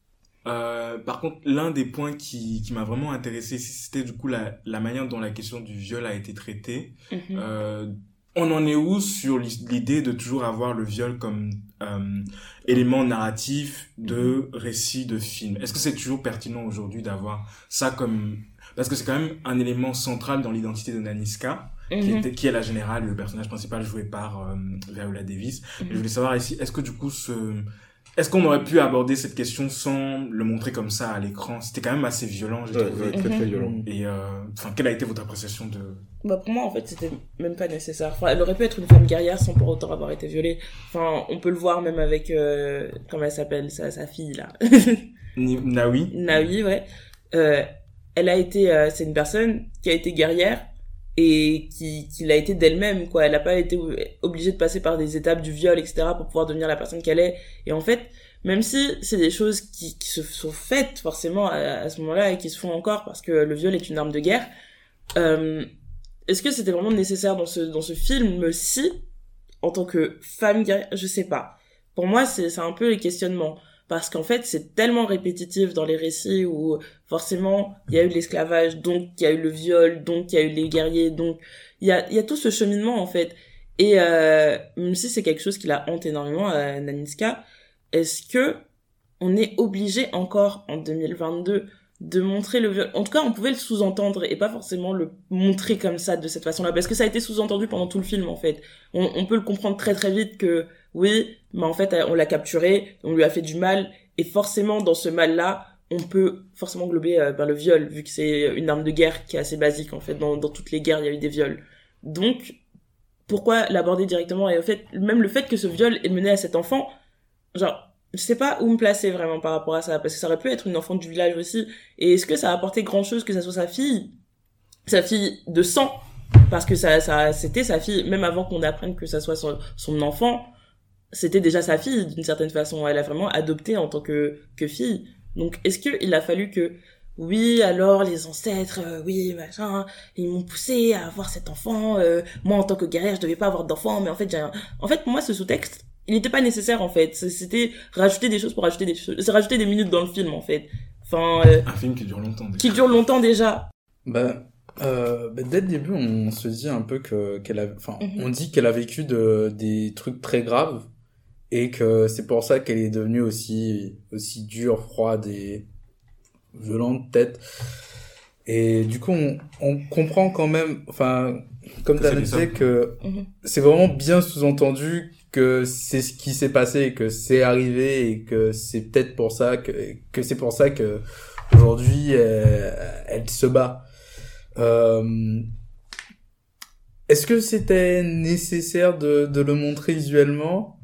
Euh, par contre, l'un des points qui, qui m'a vraiment intéressé, c'était du coup la, la manière dont la question du viol a été traitée. Mhm. Euh, on en est où sur l'idée de toujours avoir le viol comme euh, élément narratif de récit de film Est-ce que c'est toujours pertinent aujourd'hui d'avoir ça comme... Parce que c'est quand même un élément central dans l'identité de Naniska, qui, Mhm. qui est la générale, le personnage principal joué par euh, Viola Davis. Mhm. Je voulais savoir ici, est-ce que du coup, ce... est-ce qu'on aurait pu aborder cette question sans le montrer comme ça à l'écran? C'était quand même assez violent, j'ai Ouais, trouvé. ouais, très très violent. Et euh, enfin, quelle a été votre appréciation de? Bah pour moi en fait c'était même pas nécessaire. Enfin elle aurait pu être une femme guerrière sans pour autant avoir été violée. Enfin on peut le voir même avec euh, comment elle s'appelle sa, sa fille là. (laughs) Naoui Naoui ouais. Euh, elle a été euh, c'est une personne qui a été guerrière et qui qui l'a été d'elle-même quoi. Elle a pas été obligée de passer par des étapes du viol etc pour pouvoir devenir la personne qu'elle est. Et en fait même si c'est des choses qui, qui se sont faites forcément à, à ce moment-là et qui se font encore parce que le viol est une arme de guerre. Euh, est-ce que c'était vraiment nécessaire dans ce dans ce film ci en tant que femme guerrière? Je sais pas pour moi c'est c'est un peu les questionnements parce qu'en fait c'est tellement répétitif dans les récits où forcément il y a eu l'esclavage donc il y a eu le viol donc il y a eu les guerriers donc il y a y a tout ce cheminement en fait et euh, même si c'est quelque chose qui la hante énormément à Naniska est-ce que on est obligé encore en 2022 de montrer le viol? En tout cas, on pouvait le sous-entendre et pas forcément le montrer comme ça, de cette façon-là, parce que ça a été sous-entendu pendant tout le film, en fait. On, on peut le comprendre très très vite que, oui, mais en fait, on l'a capturé, on lui a fait du mal, et forcément, dans ce mal-là, on peut forcément glober euh, ben, le viol, vu que c'est une arme de guerre qui est assez basique, en fait. Dans, dans toutes les guerres, il y a eu des viols. Donc, pourquoi l'aborder directement? Et en fait, même le fait que ce viol ait mené à cet enfant, genre, je sais pas où me placer vraiment par rapport à ça, parce que ça aurait pu être une enfant du village aussi. Et est-ce que ça a apporté grand chose que ça soit sa fille, sa fille de sang, parce que ça, ça, c'était sa fille, même avant qu'on apprenne que ça soit son, son enfant, c'était déjà sa fille d'une certaine façon. Elle a vraiment adopté en tant que, que fille. Donc, est-ce que il a fallu que, oui, alors les ancêtres, euh, oui, machin, ils m'ont poussé à avoir cet enfant. euh, moi, en tant que guerrière, je devais pas avoir d'enfant, mais en fait, j'ai un... En fait, pour moi, ce sous-texte, il n'était pas nécessaire en fait. C'était rajouter des choses pour rajouter des choses. C'est rajouter des minutes dans le film en fait. Enfin, euh, Un film qui dure longtemps. déjà. qui dure longtemps déjà. Bah, euh, bah, dès le début, on se dit un peu que qu'elle a, enfin, Mhm. on dit qu'elle a vécu de des trucs très graves et que c'est pour ça qu'elle est devenue aussi aussi dure, froide et violente peut-être. Et du coup, on, on comprend quand même, enfin, comme tu disais, hommes. que Mhm. c'est vraiment bien sous-entendu que c'est ce qui s'est passé, que c'est arrivé et que c'est peut-être pour ça que que c'est pour ça que aujourd'hui euh, elle se bat. Euh, Est-ce que c'était nécessaire de, de le montrer visuellement?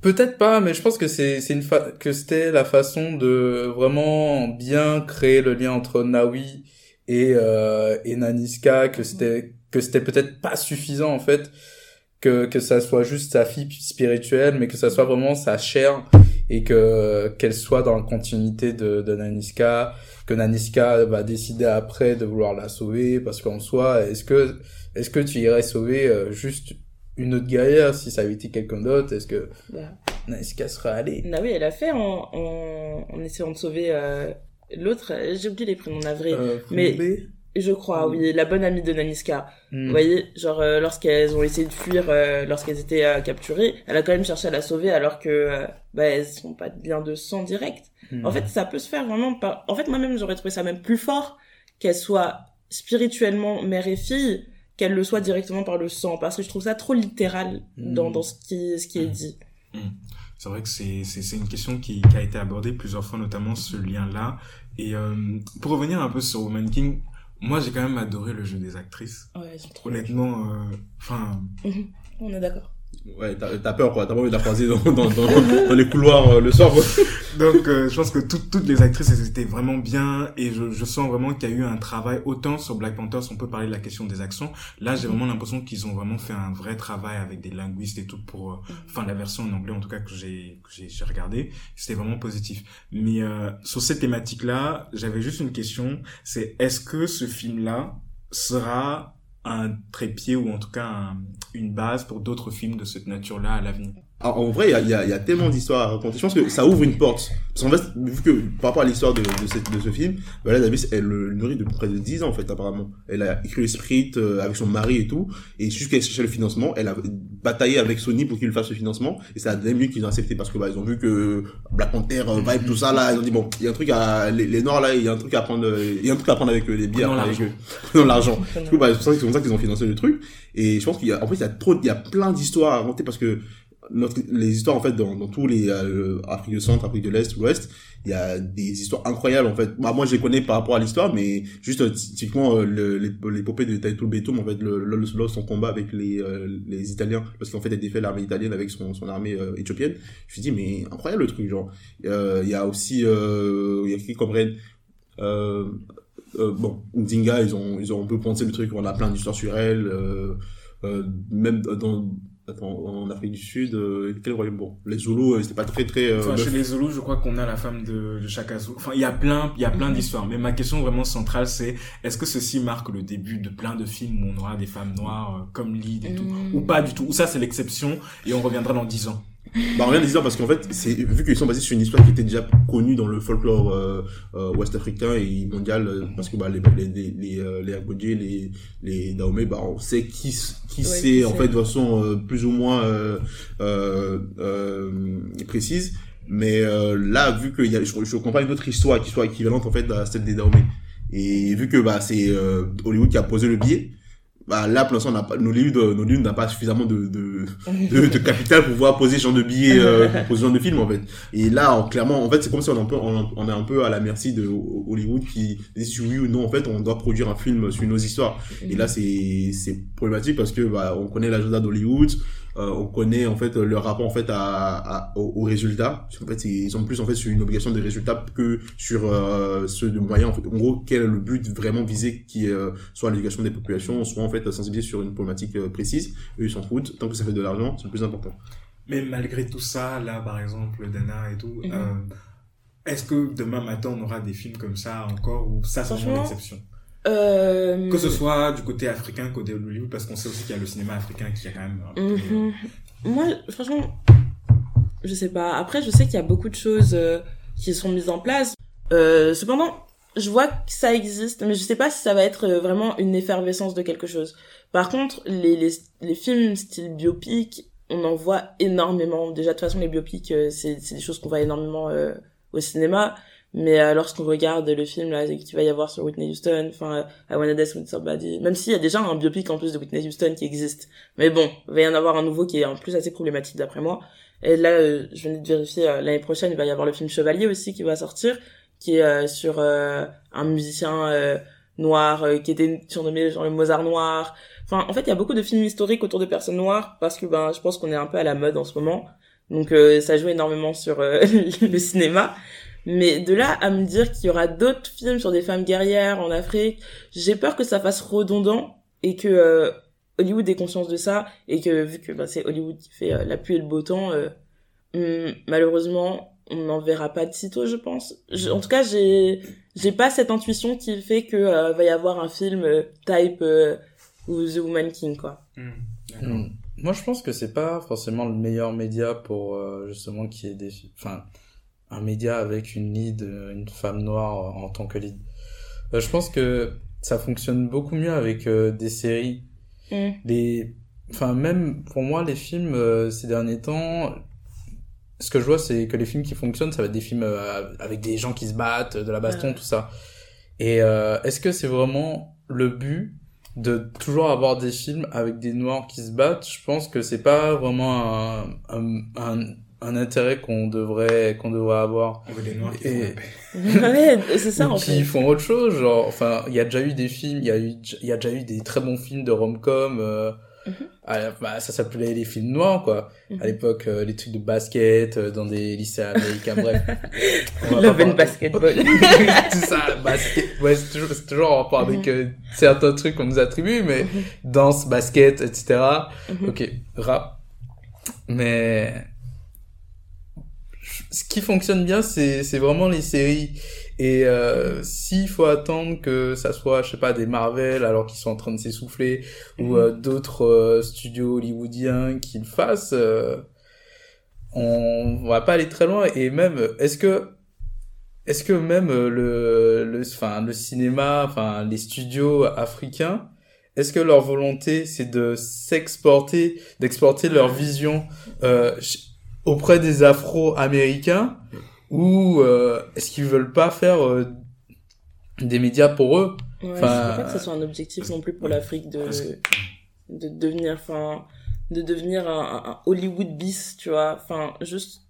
Peut-être pas, mais je pense que c'est une fa que c'était la façon de vraiment bien créer le lien entre Nawi et euh, et Naniska, que c'était que c'était peut-être pas suffisant en fait, que que ça soit juste sa fille spirituelle, mais que ça soit vraiment sa chair et que qu'elle soit dans la continuité de de Naniska, que Naniska va décider après de vouloir la sauver parce qu'en soi, est-ce que est-ce que tu irais sauver euh, juste une autre guerrière si ça avait été quelqu'un d'autre Est-ce que Bah, Naniska serait allée? Naoui, elle a fait en, en, en essayant de sauver euh, l'autre. J'ai oublié les prénoms navrés. euh, mais- Je crois, oui, la bonne amie de Naniska. Hmm. Vous voyez, genre euh, lorsqu'elles ont essayé de fuir, euh, lorsqu'elles étaient euh, capturées, elle a quand même cherché à la sauver alors que euh, bah elles sont pas de lien de sang direct. Hmm. En fait, ça peut se faire vraiment par. En fait, moi-même, j'aurais trouvé ça même plus fort qu'elle soit spirituellement mère et fille qu'elle le soit directement par le sang, parce que je trouve ça trop littéral dans, Mm. dans ce qui ce qui est dit. C'est vrai que c'est une question qui, qui a été abordée plusieurs fois, notamment ce lien-là. Et euh, pour revenir un peu sur Woman King, moi j'ai quand même adoré le jeu des actrices. Ouais, trop. Honnêtement, euh, enfin, On est d'accord. Ouais, t'as t'as peur quoi, t'as pas envie de la croiser dans, dans, dans, dans les couloirs euh, le soir quoi. (laughs) donc euh, je pense que toutes toutes les actrices elles étaient vraiment bien et je, je sens vraiment qu'il y a eu un travail autant sur Black Panther, on peut parler de la question des accents. Là, j'ai vraiment l'impression qu'ils ont vraiment fait un vrai travail avec des linguistes et tout pour, euh, enfin la version en anglais en tout cas que j'ai que j'ai j'ai regardé, c'était vraiment positif. Mais euh, sur cette thématique-là, j'avais juste une question, c'est est-ce que ce film-là sera un trépied ou en tout cas un- une base pour d'autres films de cette nature-là à l'avenir en en vrai, il y a, il y, a, y a tellement d'histoires à raconter. Je pense que ça ouvre une porte. Parce qu'en fait, vu que par rapport à l'histoire de, de, cette- de ce film, Viola Davis, elle le nourrit depuis près de 10 ans, en fait, apparemment. Elle a écrit le script euh, avec son mari et tout. Et jusqu'à chercher le financement, elle a bataillé avec Sony pour qu'il lui fasse le financement. Et c'est à la mieux qu'ils ont accepté parce que bah, ils ont vu que Black Panther, euh, vibe, tout ça, là, ils ont dit, bon, il y a un truc à, les, les Noirs, là, il y a un truc à prendre, euh, il y a un truc à prendre avec euh, les bières, Prenons avec l'argent. eux. (laughs) Prenons l'argent. Du coup, bah, c'est ça- pour ça qu'ils ont financé le truc. Et je pense qu'il y a, en fait, il y a trop, il y a plein d'histoires à raconter parce que notre, les histoires, en fait, dans, dans tous les, euh, Afrique du Centre, Afrique de l'Est, l'Ouest, il y a des histoires incroyables, en fait. Bah, moi, je les connais par rapport à l'histoire, mais juste, euh, typiquement, euh, l'épopée de Taito Betum, en fait, le, le, son combat avec les, euh, les Italiens, parce qu'en fait, elle défait l'armée italienne avec son, son armée euh, éthiopienne. Je me suis dit, mais incroyable le truc, genre. Il y a aussi, il y a qui comme euh, bon, Ndinga, ils ont, ils ont un peu pensé le truc, on a plein d'histoires sur elle, même dans, attends, en Afrique du Sud, euh, quel royaume, bon, les Zoulous, euh, c'était pas très, très, euh, Enfin, chez les Zoulous, je crois qu'on a la femme de, de Zulu. Enfin, il y a plein, il y a plein d'histoires. Mais ma question vraiment centrale, c'est est-ce que ceci marque le début de plein de films où on aura des femmes noires euh, comme lead et tout, Mm. ou pas du tout, ou ça c'est l'exception et on reviendra dans 10 ans. Bah, rien de dire parce qu'en fait, c'est, vu qu'ils sont basés sur une histoire qui était déjà connue dans le folklore, euh, euh, ouest africain et mondial, euh, parce que, bah, les, les, les, les, euh, les Agbodje, les, les Dahomey, bah, on sait qui, qui Ouais, c'est, en fait, de façon, euh, plus ou moins, euh, euh, euh, précise. Mais, euh, là, vu qu'il y a, je, je comprends une autre histoire qui soit équivalente, en fait, à celle des Dahomey. Et vu que, bah, c'est, euh, Hollywood qui a posé le billet, bah, là, pour l'instant, pas, Nollywood, euh, Nollywood n'a pas suffisamment de, de, de, capital pour pouvoir poser ce genre de billets, euh, pour ce genre de film, en fait. Et là, clairement, en fait, c'est comme si on est un peu, on, est un peu à la merci de Hollywood qui si oui ou non, en fait, on doit produire un film sur nos histoires. Et là, c'est, c'est problématique parce que, bah, on connaît l'agenda d'Hollywood, euh, on connaît, en fait, leur rapport, en fait, à, à, aux, aux résultats. En fait, ils sont plus, en fait, sur une obligation de résultats que sur, euh, ceux de moyens. En, fait. en gros, quel est le but vraiment visé qui est, euh, soit l'éducation des populations, soit, en fait, sensibiliser sur une problématique précise. Eux, ils s'en foutent. Tant que ça fait de l'argent, c'est le plus important. Mais malgré tout ça, là, par exemple, Dana et tout, Mhm. euh, est-ce que demain matin on aura des films comme ça encore ou ça c'est Franchement, l'exception? Euh... Que ce soit du côté africain, côté Hollywood, parce qu'on sait aussi qu'il y a le cinéma africain qui est quand même. un peu, Mhm. Moi, franchement, je sais pas. Après, je sais qu'il y a beaucoup de choses euh, qui sont mises en place. Euh, cependant, je vois que ça existe, mais je sais pas si ça va être euh, vraiment une effervescence de quelque chose. Par contre, les, les, les films style biopic, on en voit énormément. Déjà, de toute façon, les biopics, euh, c'est c'est des choses qu'on voit énormément euh, au cinéma. Mais euh, lorsqu'on regarde le film là qu'il va y avoir sur Whitney Houston, enfin euh, I Wanna Dance with Somebody, même s'il y a déjà un biopic en plus de Whitney Houston qui existe, mais bon, il va y en avoir un nouveau qui est en plus assez problématique d'après moi. Et là, euh, je venais de vérifier euh, l'année prochaine, il va y avoir le film Chevalier aussi qui va sortir, qui est sur un musicien noir qui était surnommé genre le Mozart noir. Enfin, en fait, il y a beaucoup de films historiques autour de personnes noires parce que ben, je pense qu'on est un peu à la mode en ce moment. Donc ça joue énormément sur (laughs) le cinéma. Mais de là à me dire qu'il y aura d'autres films sur des femmes guerrières en Afrique, j'ai peur que ça fasse redondant et que euh, Hollywood ait conscience de ça et que vu que bah, c'est Hollywood qui fait euh, la pluie et le beau temps, euh, hum, malheureusement on n'en verra pas de sitôt, je pense. Je- en tout cas, j'ai j'ai pas cette intuition qui fait que euh, va y avoir un film euh, type euh, ou The Woman King quoi. Hmm. Moi, je pense que c'est pas forcément le meilleur média pour euh, justement qu'il y ait des, enfin, un média avec une lead, euh, une femme noire en tant que lead. Euh, je pense que ça fonctionne beaucoup mieux avec euh, des séries. Mm. Les, enfin, même pour moi, les films euh, ces derniers temps, ce que je vois, c'est que les films qui fonctionnent, ça va être des films euh, avec des gens qui se battent, de la baston, Ouais. tout ça. Et euh, est-ce que c'est vraiment le but de toujours avoir des films avec des noirs qui se battent? Je pense que c'est pas vraiment un, un, un, un intérêt qu'on devrait qu'on devrait avoir. On veut des noirs qui Et- font la paix. (laughs) ouais, c'est ça en qui fait. font autre chose, genre, enfin, il y a déjà eu des films, il y a eu, il y a déjà eu des très bons films de rom-com, euh, Mhm. à- bah, ça s'appelait les films noirs, quoi. Mhm. À l'époque, euh, les trucs de basket, euh, dans des lycées américains, bref. (laughs) On va Love pas and basketball. (laughs) Tout ça, basket, ouais, c'est toujours, c'est toujours en rapport avec euh, certains trucs qu'on nous attribue, mais danse, basket, etc. Mhm. Ok, rap. Mais ce qui fonctionne bien, c'est vraiment les séries. Et euh, s'il faut attendre que ça soit, je sais pas, des Marvel alors qu'ils sont en train de s'essouffler ou Mhm. euh, d'autres euh, studios hollywoodiens qui le fassent, euh, on va pas aller très loin et même est-ce que est-ce que même le le enfin le cinéma enfin les studios africains est-ce que leur volonté c'est de s'exporter d'exporter leur vision euh, auprès des afro-américains ou euh, est-ce qu'ils veulent pas faire euh, des médias pour eux? Ouais, Enfin, je pas que ce soit un objectif non plus pour l'Afrique de, de devenir, enfin, de devenir un Hollywood bis, tu vois. Enfin, juste,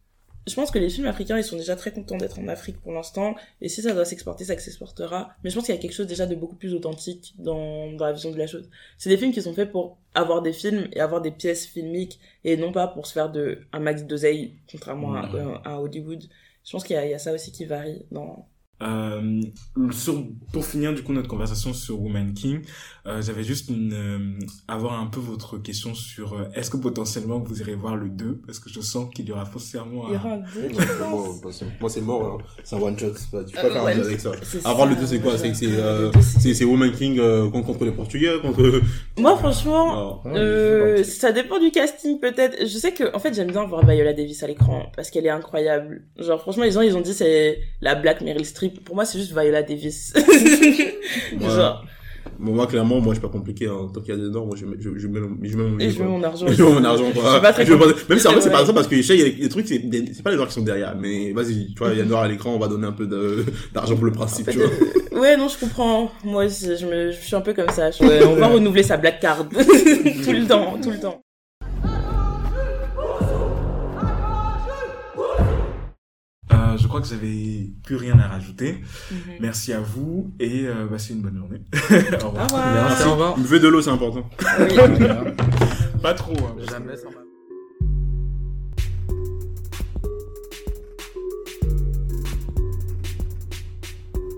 je pense que les films africains, ils sont déjà très contents d'être en Afrique pour l'instant. Et si ça doit s'exporter, ça s'exportera. Mais je pense qu'il y a quelque chose déjà de beaucoup plus authentique dans, dans la vision de la chose. C'est des films qui sont faits pour avoir des films et avoir des pièces filmiques et non pas pour se faire de, un max d'oseille, contrairement à, à Hollywood. Je pense qu'il y y a ça aussi qui varie dans, Euh, sur, pour finir du coup notre conversation sur Woman King, euh, j'avais juste une, euh, avoir un peu votre question sur euh, est-ce que potentiellement vous irez voir le 2 parce que je sens qu'il y aura forcément il y aura un... un deux, Moi, c'est- moi, c'est mort, hein. c'est un one shot. pas- Tu peux Ah, pas faire un ouais, deal avec ça. Avoir le ça, 2, c'est quoi? C'est c'est, euh, c'est- Woman King euh, contre, les Portugais, contre. Moi, franchement, Ah, Euh, ça dépend du casting peut-être. Je sais que en fait j'aime bien voir Viola Davis à l'écran parce qu'elle est incroyable. Genre franchement les gens ils ont dit c'est la Black Meryl Streep. Pour moi c'est juste Viola Davis. (laughs) Genre Bon, moi, clairement, moi, je suis pas compliqué. Hein. Tant qu'il y a dedans, moi, je mets, je, je mets, je mets mon et je quoi. (laughs) mon argent. Je veux mon argent, quoi. Je suis pas très Je veux pas- compliqué. Même si en fait, c'est pas Ouais. ça parce que sais, il y a des trucs, c'est des- c'est pas les noirs qui sont derrière. Mais vas-y, tu vois, il y a noir à l'écran, on va donner un peu de- (laughs) d'argent pour le principe, tu vois. Ouais non je comprends. Moi je, je me je suis un peu comme ça. Je- ouais, on va renouveler sa black card tout le temps tout le temps. Euh, je crois que j'avais plus rien à rajouter. Mhm. Merci à vous et euh, bah, c'est une bonne journée. (laughs) Au revoir. Merci, au revoir. Buvez de l'eau, c'est important. Oui. Pas trop. Hein, (laughs) Jamais sans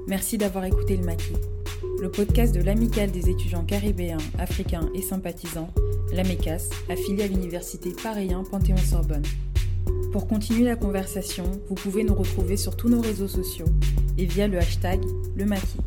Merci d'avoir écouté le Maquis, le podcast de l'Amicale des étudiants caribéens, africains et sympathisants, l'AMECAS, affilié à l'université Paris 1 Panthéon-Sorbonne. Pour continuer la conversation, vous pouvez nous retrouver sur tous nos réseaux sociaux et via le hashtag le Maquis.